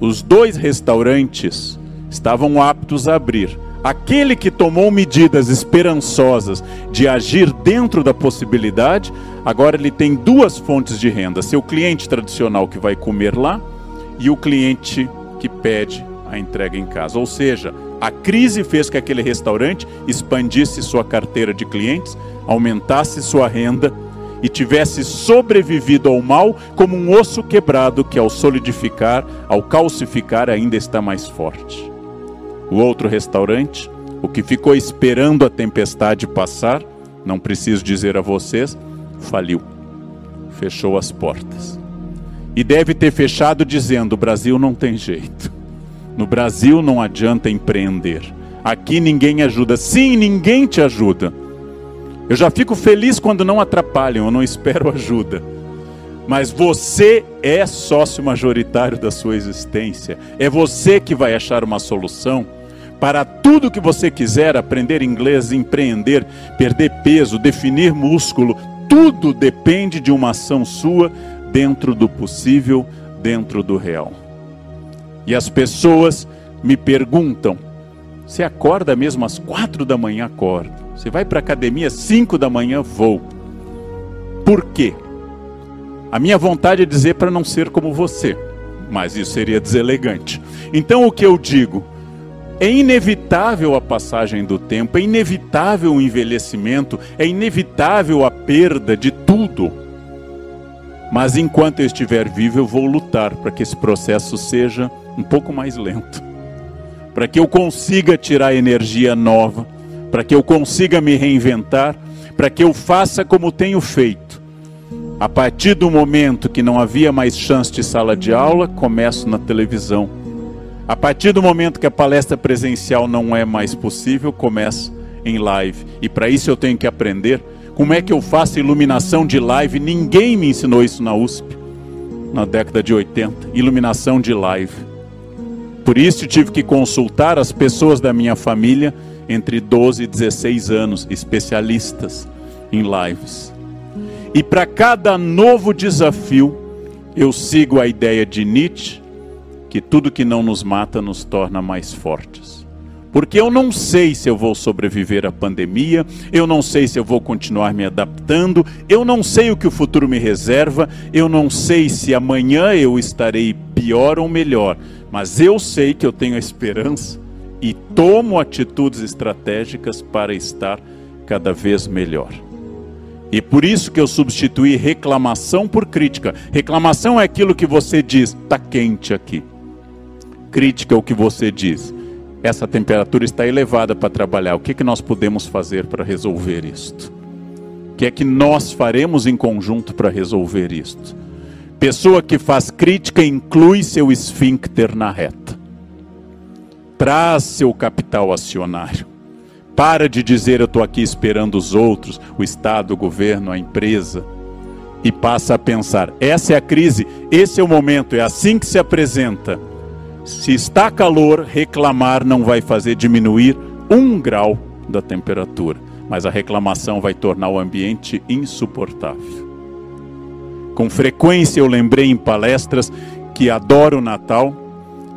os dois restaurantes estavam aptos a abrir Aquele que tomou medidas esperançosas de agir dentro da possibilidade, agora ele tem duas fontes de renda: seu cliente tradicional que vai comer lá e o cliente que pede a entrega em casa. Ou seja, a crise fez que aquele restaurante expandisse sua carteira de clientes, aumentasse sua renda e tivesse sobrevivido ao mal como um osso quebrado que, ao solidificar, ao calcificar, ainda está mais forte. O outro restaurante, o que ficou esperando a tempestade passar, não preciso dizer a vocês, faliu. Fechou as portas. E deve ter fechado dizendo: o Brasil não tem jeito. No Brasil não adianta empreender. Aqui ninguém ajuda. Sim, ninguém te ajuda. Eu já fico feliz quando não atrapalham, eu não espero *laughs* ajuda. Mas você é sócio majoritário da sua existência. É você que vai achar uma solução para tudo que você quiser, aprender inglês, empreender, perder peso, definir músculo, tudo depende de uma ação sua dentro do possível, dentro do real. E as pessoas me perguntam: você acorda mesmo às quatro da manhã? Acordo. Você vai para a academia às cinco da manhã? Vou. Por quê? A minha vontade é dizer para não ser como você, mas isso seria deselegante. Então o que eu digo? É inevitável a passagem do tempo, é inevitável o envelhecimento, é inevitável a perda de tudo. Mas enquanto eu estiver vivo, eu vou lutar para que esse processo seja um pouco mais lento, para que eu consiga tirar energia nova, para que eu consiga me reinventar, para que eu faça como tenho feito. A partir do momento que não havia mais chance de sala de aula, começo na televisão a partir do momento que a palestra presencial não é mais possível, começa em live. E para isso eu tenho que aprender como é que eu faço iluminação de live. Ninguém me ensinou isso na USP, na década de 80. Iluminação de live. Por isso tive que consultar as pessoas da minha família entre 12 e 16 anos, especialistas em lives. E para cada novo desafio, eu sigo a ideia de Nietzsche que tudo que não nos mata nos torna mais fortes. Porque eu não sei se eu vou sobreviver à pandemia, eu não sei se eu vou continuar me adaptando, eu não sei o que o futuro me reserva, eu não sei se amanhã eu estarei pior ou melhor, mas eu sei que eu tenho a esperança e tomo atitudes estratégicas para estar cada vez melhor. E por isso que eu substituí reclamação por crítica. Reclamação é aquilo que você diz, está quente aqui. Crítica é o que você diz. Essa temperatura está elevada para trabalhar. O que, que nós podemos fazer para resolver isto? O que é que nós faremos em conjunto para resolver isto? Pessoa que faz crítica inclui seu esfíncter na reta. Traz seu capital acionário. Para de dizer eu estou aqui esperando os outros, o Estado, o governo, a empresa. E passa a pensar: essa é a crise, esse é o momento, é assim que se apresenta. Se está calor, reclamar não vai fazer diminuir um grau da temperatura, mas a reclamação vai tornar o ambiente insuportável. Com frequência eu lembrei em palestras que adoro o Natal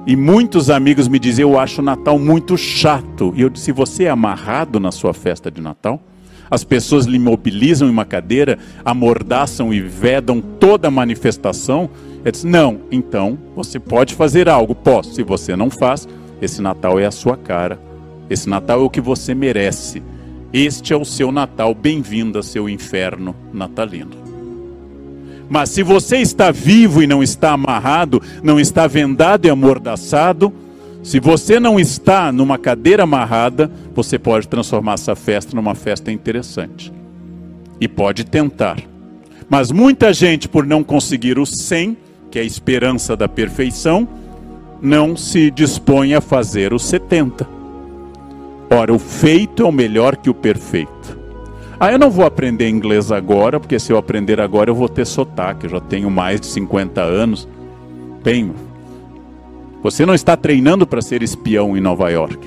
e muitos amigos me diziam: Eu acho o Natal muito chato. E eu disse: Você é amarrado na sua festa de Natal? As pessoas lhe mobilizam em uma cadeira, amordaçam e vedam toda a manifestação. Eu disse: Não, então você pode fazer algo. Posso. Se você não faz, esse Natal é a sua cara. Esse Natal é o que você merece. Este é o seu Natal. Bem-vindo a seu inferno natalino. Mas se você está vivo e não está amarrado, não está vendado e amordaçado, se você não está numa cadeira amarrada, você pode transformar essa festa numa festa interessante. E pode tentar. Mas muita gente, por não conseguir o 100, que é a esperança da perfeição, não se dispõe a fazer o 70. Ora, o feito é o melhor que o perfeito. Ah, eu não vou aprender inglês agora, porque se eu aprender agora eu vou ter sotaque. Eu já tenho mais de 50 anos. Bem, você não está treinando para ser espião em Nova York.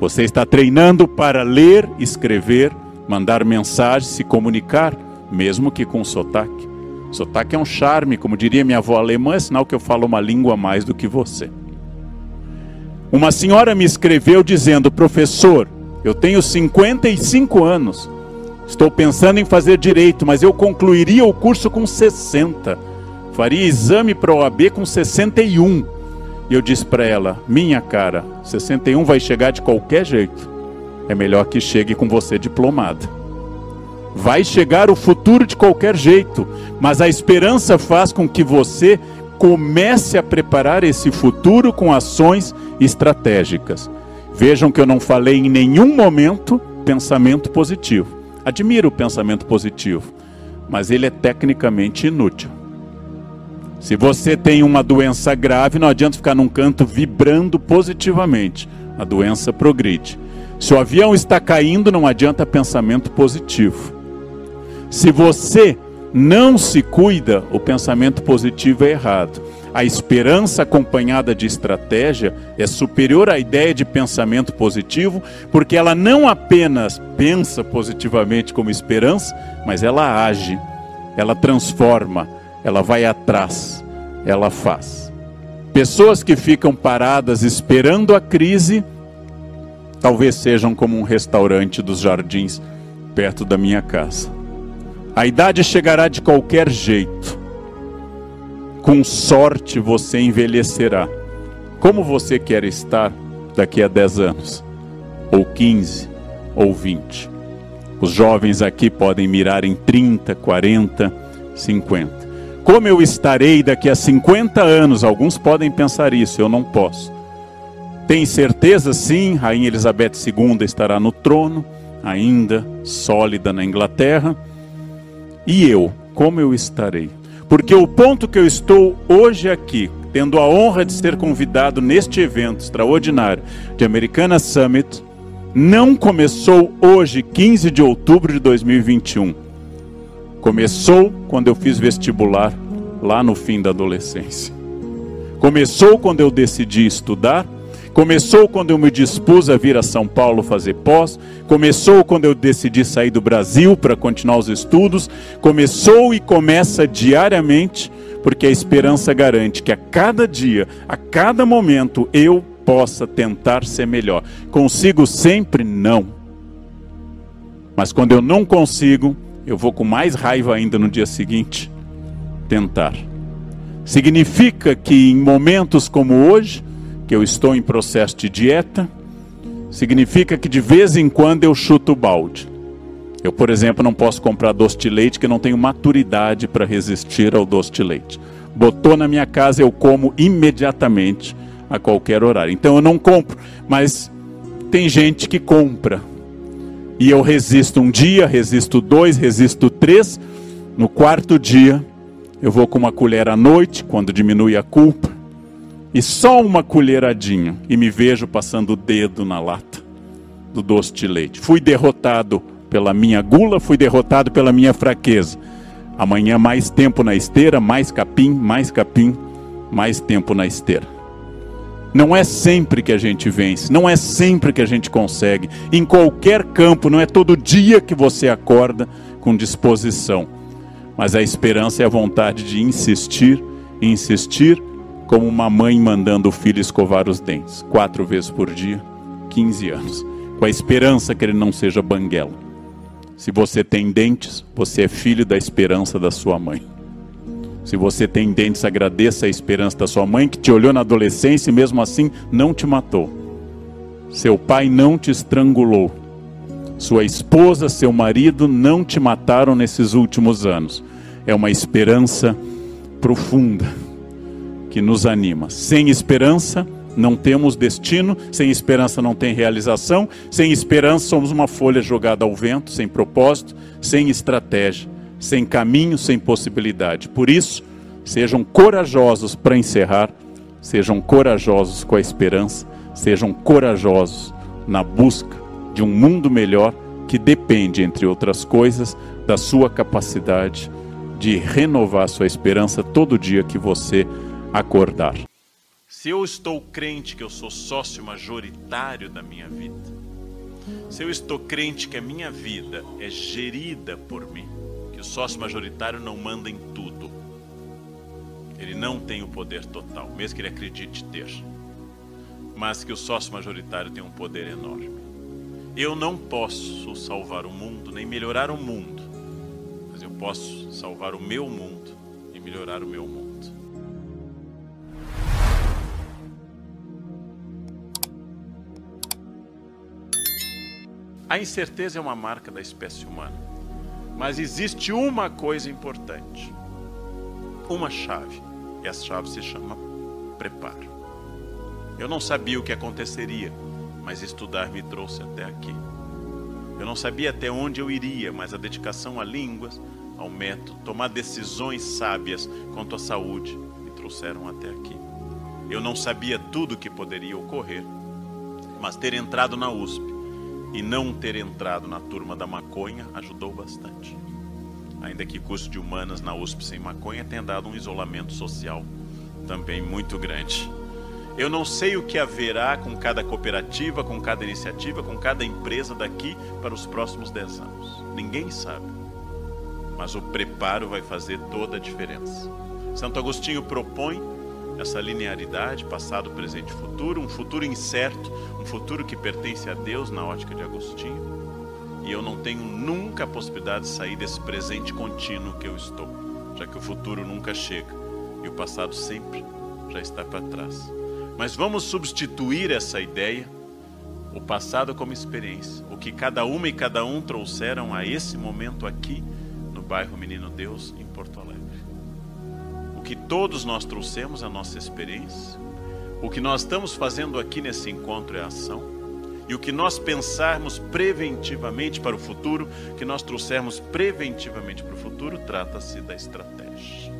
Você está treinando para ler, escrever, mandar mensagens, se comunicar, mesmo que com sotaque. Sotaque é um charme, como diria minha avó alemã, é sinal que eu falo uma língua mais do que você. Uma senhora me escreveu dizendo: professor, eu tenho 55 anos Estou pensando em fazer direito, mas eu concluiria o curso com 60. Faria exame para o OAB com 61. E eu disse para ela: Minha cara, 61 vai chegar de qualquer jeito. É melhor que chegue com você diplomada. Vai chegar o futuro de qualquer jeito, mas a esperança faz com que você comece a preparar esse futuro com ações estratégicas. Vejam que eu não falei em nenhum momento pensamento positivo. Admiro o pensamento positivo, mas ele é tecnicamente inútil. Se você tem uma doença grave, não adianta ficar num canto vibrando positivamente. A doença progride. Se o avião está caindo, não adianta pensamento positivo. Se você não se cuida, o pensamento positivo é errado. A esperança acompanhada de estratégia é superior à ideia de pensamento positivo, porque ela não apenas pensa positivamente como esperança, mas ela age, ela transforma, ela vai atrás, ela faz. Pessoas que ficam paradas esperando a crise, talvez sejam como um restaurante dos jardins perto da minha casa. A idade chegará de qualquer jeito com sorte você envelhecerá. Como você quer estar daqui a 10 anos? Ou 15? Ou 20? Os jovens aqui podem mirar em 30, 40, 50. Como eu estarei daqui a 50 anos? Alguns podem pensar isso, eu não posso. Tem certeza? Sim, Rainha Elizabeth II estará no trono, ainda sólida na Inglaterra. E eu, como eu estarei? Porque o ponto que eu estou hoje aqui, tendo a honra de ser convidado neste evento extraordinário de Americana Summit, não começou hoje, 15 de outubro de 2021. Começou quando eu fiz vestibular, lá no fim da adolescência. Começou quando eu decidi estudar Começou quando eu me dispus a vir a São Paulo fazer pós, começou quando eu decidi sair do Brasil para continuar os estudos, começou e começa diariamente, porque a esperança garante que a cada dia, a cada momento, eu possa tentar ser melhor. Consigo sempre? Não. Mas quando eu não consigo, eu vou com mais raiva ainda no dia seguinte tentar. Significa que em momentos como hoje, que eu estou em processo de dieta, significa que de vez em quando eu chuto o balde. Eu, por exemplo, não posso comprar doce de leite que não tenho maturidade para resistir ao doce de leite. Botou na minha casa, eu como imediatamente a qualquer horário. Então eu não compro, mas tem gente que compra. E eu resisto um dia, resisto dois, resisto três. No quarto dia, eu vou com uma colher à noite, quando diminui a culpa, e só uma colheradinha, e me vejo passando o dedo na lata do doce de leite. Fui derrotado pela minha gula, fui derrotado pela minha fraqueza. Amanhã mais tempo na esteira, mais capim, mais capim, mais tempo na esteira. Não é sempre que a gente vence, não é sempre que a gente consegue. Em qualquer campo, não é todo dia que você acorda com disposição. Mas a esperança é a vontade de insistir, insistir, como uma mãe mandando o filho escovar os dentes, quatro vezes por dia, 15 anos, com a esperança que ele não seja banguela. Se você tem dentes, você é filho da esperança da sua mãe. Se você tem dentes, agradeça a esperança da sua mãe que te olhou na adolescência e mesmo assim não te matou. Seu pai não te estrangulou. Sua esposa, seu marido não te mataram nesses últimos anos. É uma esperança profunda que nos anima. Sem esperança, não temos destino, sem esperança não tem realização, sem esperança somos uma folha jogada ao vento, sem propósito, sem estratégia, sem caminho, sem possibilidade. Por isso, sejam corajosos para encerrar, sejam corajosos com a esperança, sejam corajosos na busca de um mundo melhor que depende, entre outras coisas, da sua capacidade de renovar sua esperança todo dia que você acordar. Se eu estou crente que eu sou sócio majoritário da minha vida, se eu estou crente que a minha vida é gerida por mim, que o sócio majoritário não manda em tudo, ele não tem o poder total, mesmo que ele acredite ter, mas que o sócio majoritário tem um poder enorme. Eu não posso salvar o mundo nem melhorar o mundo, mas eu posso salvar o meu mundo e melhorar o meu mundo. A incerteza é uma marca da espécie humana. Mas existe uma coisa importante. Uma chave. E essa chave se chama preparo. Eu não sabia o que aconteceria, mas estudar me trouxe até aqui. Eu não sabia até onde eu iria, mas a dedicação a línguas, ao método, tomar decisões sábias quanto à saúde me trouxeram até aqui. Eu não sabia tudo o que poderia ocorrer, mas ter entrado na USP e não ter entrado na turma da maconha ajudou bastante. Ainda que curso de humanas na USP sem maconha tenha dado um isolamento social também muito grande. Eu não sei o que haverá com cada cooperativa, com cada iniciativa, com cada empresa daqui para os próximos 10 anos. Ninguém sabe. Mas o preparo vai fazer toda a diferença. Santo Agostinho propõe essa linearidade, passado, presente e futuro, um futuro incerto, um futuro que pertence a Deus na ótica de Agostinho. E eu não tenho nunca a possibilidade de sair desse presente contínuo que eu estou, já que o futuro nunca chega e o passado sempre já está para trás. Mas vamos substituir essa ideia, o passado como experiência, o que cada uma e cada um trouxeram a esse momento aqui no bairro Menino Deus, em que todos nós trouxemos a nossa experiência, o que nós estamos fazendo aqui nesse encontro é ação, e o que nós pensarmos preventivamente para o futuro, que nós trouxermos preventivamente para o futuro, trata-se da estratégia.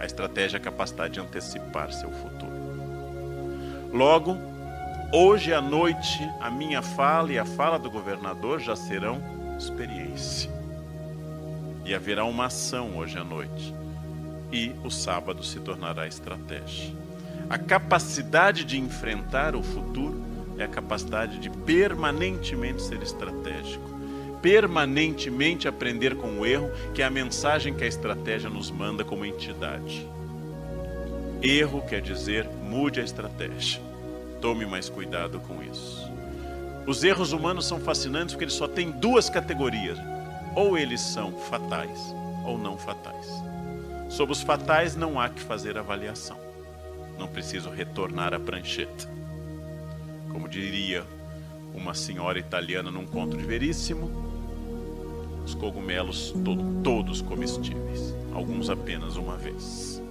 A estratégia é a capacidade de antecipar seu futuro. Logo, hoje à noite, a minha fala e a fala do governador já serão experiência. E haverá uma ação hoje à noite e o sábado se tornará estratégia. A capacidade de enfrentar o futuro é a capacidade de permanentemente ser estratégico, permanentemente aprender com o erro, que é a mensagem que a estratégia nos manda como entidade. Erro quer dizer mude a estratégia. Tome mais cuidado com isso. Os erros humanos são fascinantes porque eles só têm duas categorias: ou eles são fatais ou não fatais. Sobre os fatais não há que fazer avaliação. Não preciso retornar à prancheta. Como diria uma senhora italiana num conto de Veríssimo, os cogumelos to todos comestíveis, alguns apenas uma vez.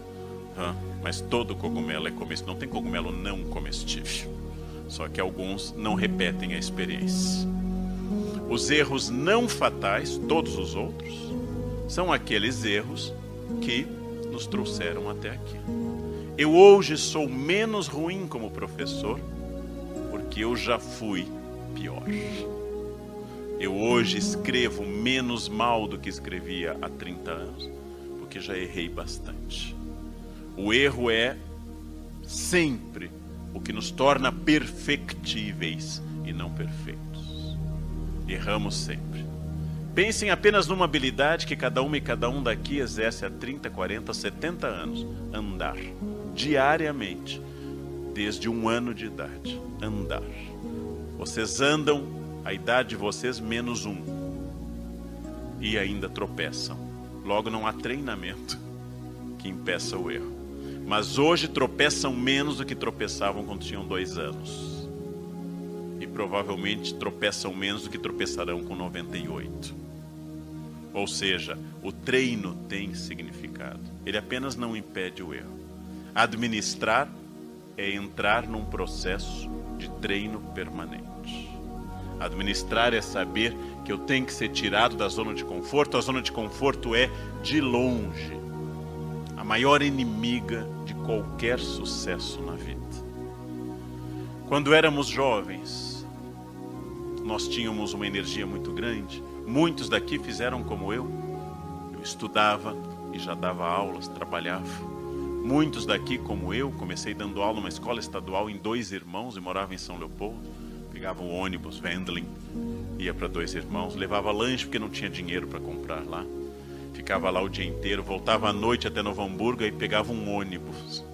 mas todo cogumelo é comestível, não tem cogumelo não comestível. Só que alguns não repetem a experiência. Os erros não fatais, todos os outros, são aqueles erros que nos trouxeram até aqui. Eu hoje sou menos ruim como professor porque eu já fui pior. Eu hoje escrevo menos mal do que escrevia há 30 anos, porque já errei bastante. O erro é sempre o que nos torna perfectíveis e não perfeitos. Erramos sempre. Pensem apenas numa habilidade que cada uma e cada um daqui exerce há 30, 40, 70 anos: andar. Diariamente, desde um ano de idade. Andar. Vocês andam a idade de vocês menos um. E ainda tropeçam. Logo, não há treinamento *laughs* que impeça o erro. Mas hoje tropeçam menos do que tropeçavam quando tinham dois anos. E provavelmente tropeçam menos do que tropeçarão com 98. Ou seja, o treino tem significado. Ele apenas não impede o erro. Administrar é entrar num processo de treino permanente. Administrar é saber que eu tenho que ser tirado da zona de conforto. A zona de conforto é, de longe, a maior inimiga de qualquer sucesso na vida. Quando éramos jovens, nós tínhamos uma energia muito grande. Muitos daqui fizeram como eu. Eu estudava e já dava aulas, trabalhava. Muitos daqui, como eu, comecei dando aula numa escola estadual em Dois Irmãos e morava em São Leopoldo. Pegava o ônibus, Wendling, ia para Dois Irmãos, levava lanche porque não tinha dinheiro para comprar lá. Ficava lá o dia inteiro, voltava à noite até Novo Hamburgo e pegava um ônibus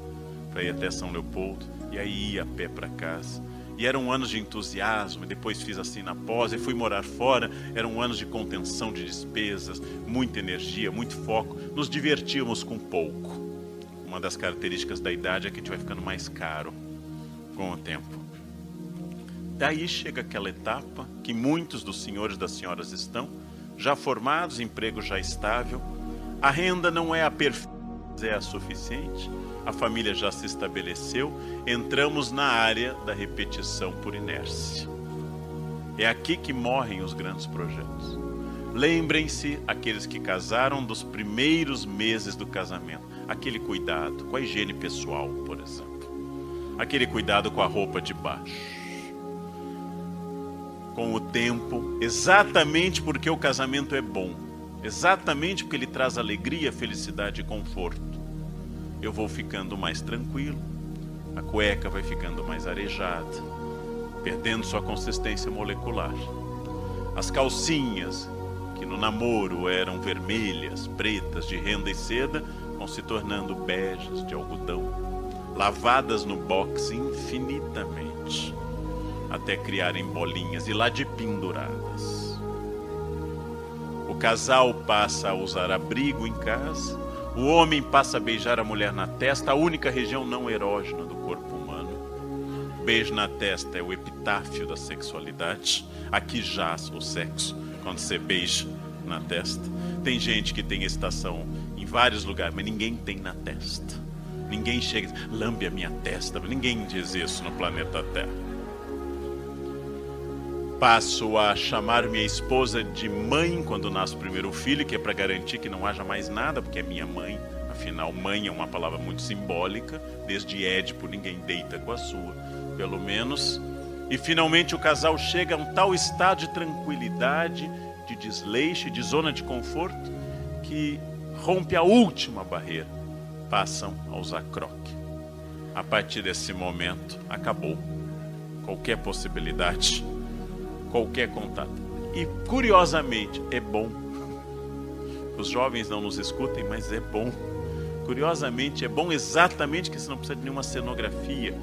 para ir até São Leopoldo e aí ia a pé para casa. E eram anos de entusiasmo, depois fiz assim na pós e fui morar fora. Eram anos de contenção de despesas, muita energia, muito foco. Nos divertíamos com pouco uma das características da idade é que a gente vai ficando mais caro com o tempo. Daí chega aquela etapa que muitos dos senhores e das senhoras estão, já formados, emprego já estável, a renda não é a perfeita, é a suficiente, a família já se estabeleceu, entramos na área da repetição por inércia. É aqui que morrem os grandes projetos. Lembrem-se aqueles que casaram dos primeiros meses do casamento aquele cuidado com a higiene pessoal, por exemplo, aquele cuidado com a roupa de baixo. Com o tempo, exatamente porque o casamento é bom, exatamente porque ele traz alegria, felicidade e conforto, eu vou ficando mais tranquilo, a cueca vai ficando mais arejada, perdendo sua consistência molecular. As calcinhas, que no namoro eram vermelhas, pretas, de renda e seda, vão se tornando beges de algodão, lavadas no box infinitamente, até criarem bolinhas e lá de penduradas. O casal passa a usar abrigo em casa, o homem passa a beijar a mulher na testa, a única região não erógena do corpo humano. Beijo na testa é o epitáfio da sexualidade. Aqui jaz o sexo quando você beija na testa. Tem gente que tem estação vários lugares, mas ninguém tem na testa. Ninguém chega e diz, lambe a minha testa. Ninguém diz isso no planeta Terra. Passo a chamar minha esposa de mãe quando nasce o primeiro filho, que é para garantir que não haja mais nada, porque é minha mãe. Afinal, mãe é uma palavra muito simbólica. Desde Édipo, ninguém deita com a sua, pelo menos. E finalmente o casal chega a um tal estado de tranquilidade, de desleixo, de zona de conforto, que rompe a última barreira, passam a usar croque. A partir desse momento, acabou qualquer possibilidade, qualquer contato. E curiosamente, é bom. Os jovens não nos escutem, mas é bom. Curiosamente, é bom exatamente que você não precisa de nenhuma cenografia.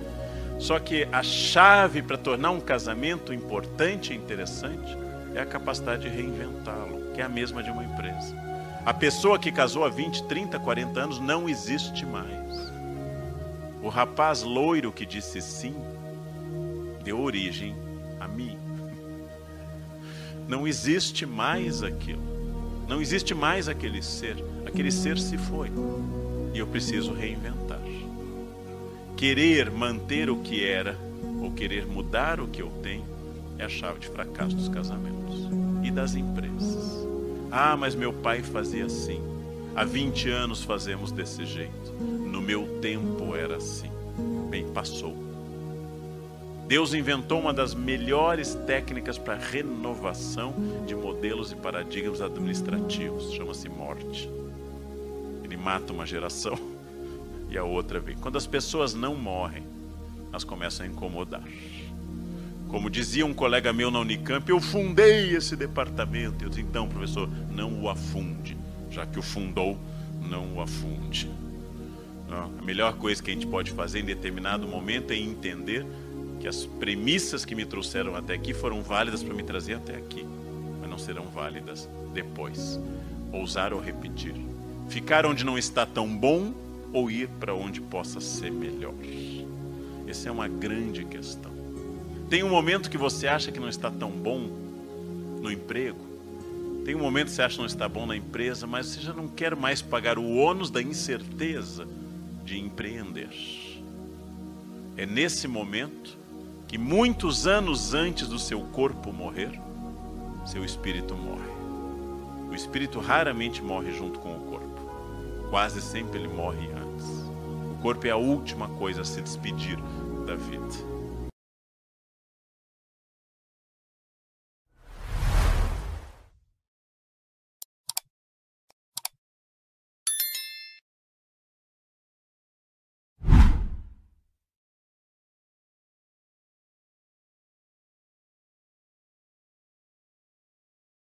Só que a chave para tornar um casamento importante e interessante é a capacidade de reinventá-lo, que é a mesma de uma empresa. A pessoa que casou há 20, 30, 40 anos não existe mais. O rapaz loiro que disse sim deu origem a mim. Não existe mais aquilo. Não existe mais aquele ser. Aquele ser se foi. E eu preciso reinventar. Querer manter o que era ou querer mudar o que eu tenho é a chave de fracasso dos casamentos e das empresas. Ah, mas meu pai fazia assim. Há 20 anos fazemos desse jeito. No meu tempo era assim. Bem, passou. Deus inventou uma das melhores técnicas para renovação de modelos e paradigmas administrativos. Chama-se morte. Ele mata uma geração *laughs* e a outra vem. Quando as pessoas não morrem, elas começam a incomodar. Como dizia um colega meu na Unicamp, eu fundei esse departamento. Eu disse, então, professor, não o afunde. Já que o fundou, não o afunde. Não, a melhor coisa que a gente pode fazer em determinado momento é entender que as premissas que me trouxeram até aqui foram válidas para me trazer até aqui, mas não serão válidas depois. Ousar ou repetir. Ficar onde não está tão bom ou ir para onde possa ser melhor. Essa é uma grande questão. Tem um momento que você acha que não está tão bom no emprego. Tem um momento que você acha que não está bom na empresa, mas você já não quer mais pagar o ônus da incerteza de empreender. É nesse momento que muitos anos antes do seu corpo morrer, seu espírito morre. O espírito raramente morre junto com o corpo. Quase sempre ele morre antes. O corpo é a última coisa a se despedir da vida.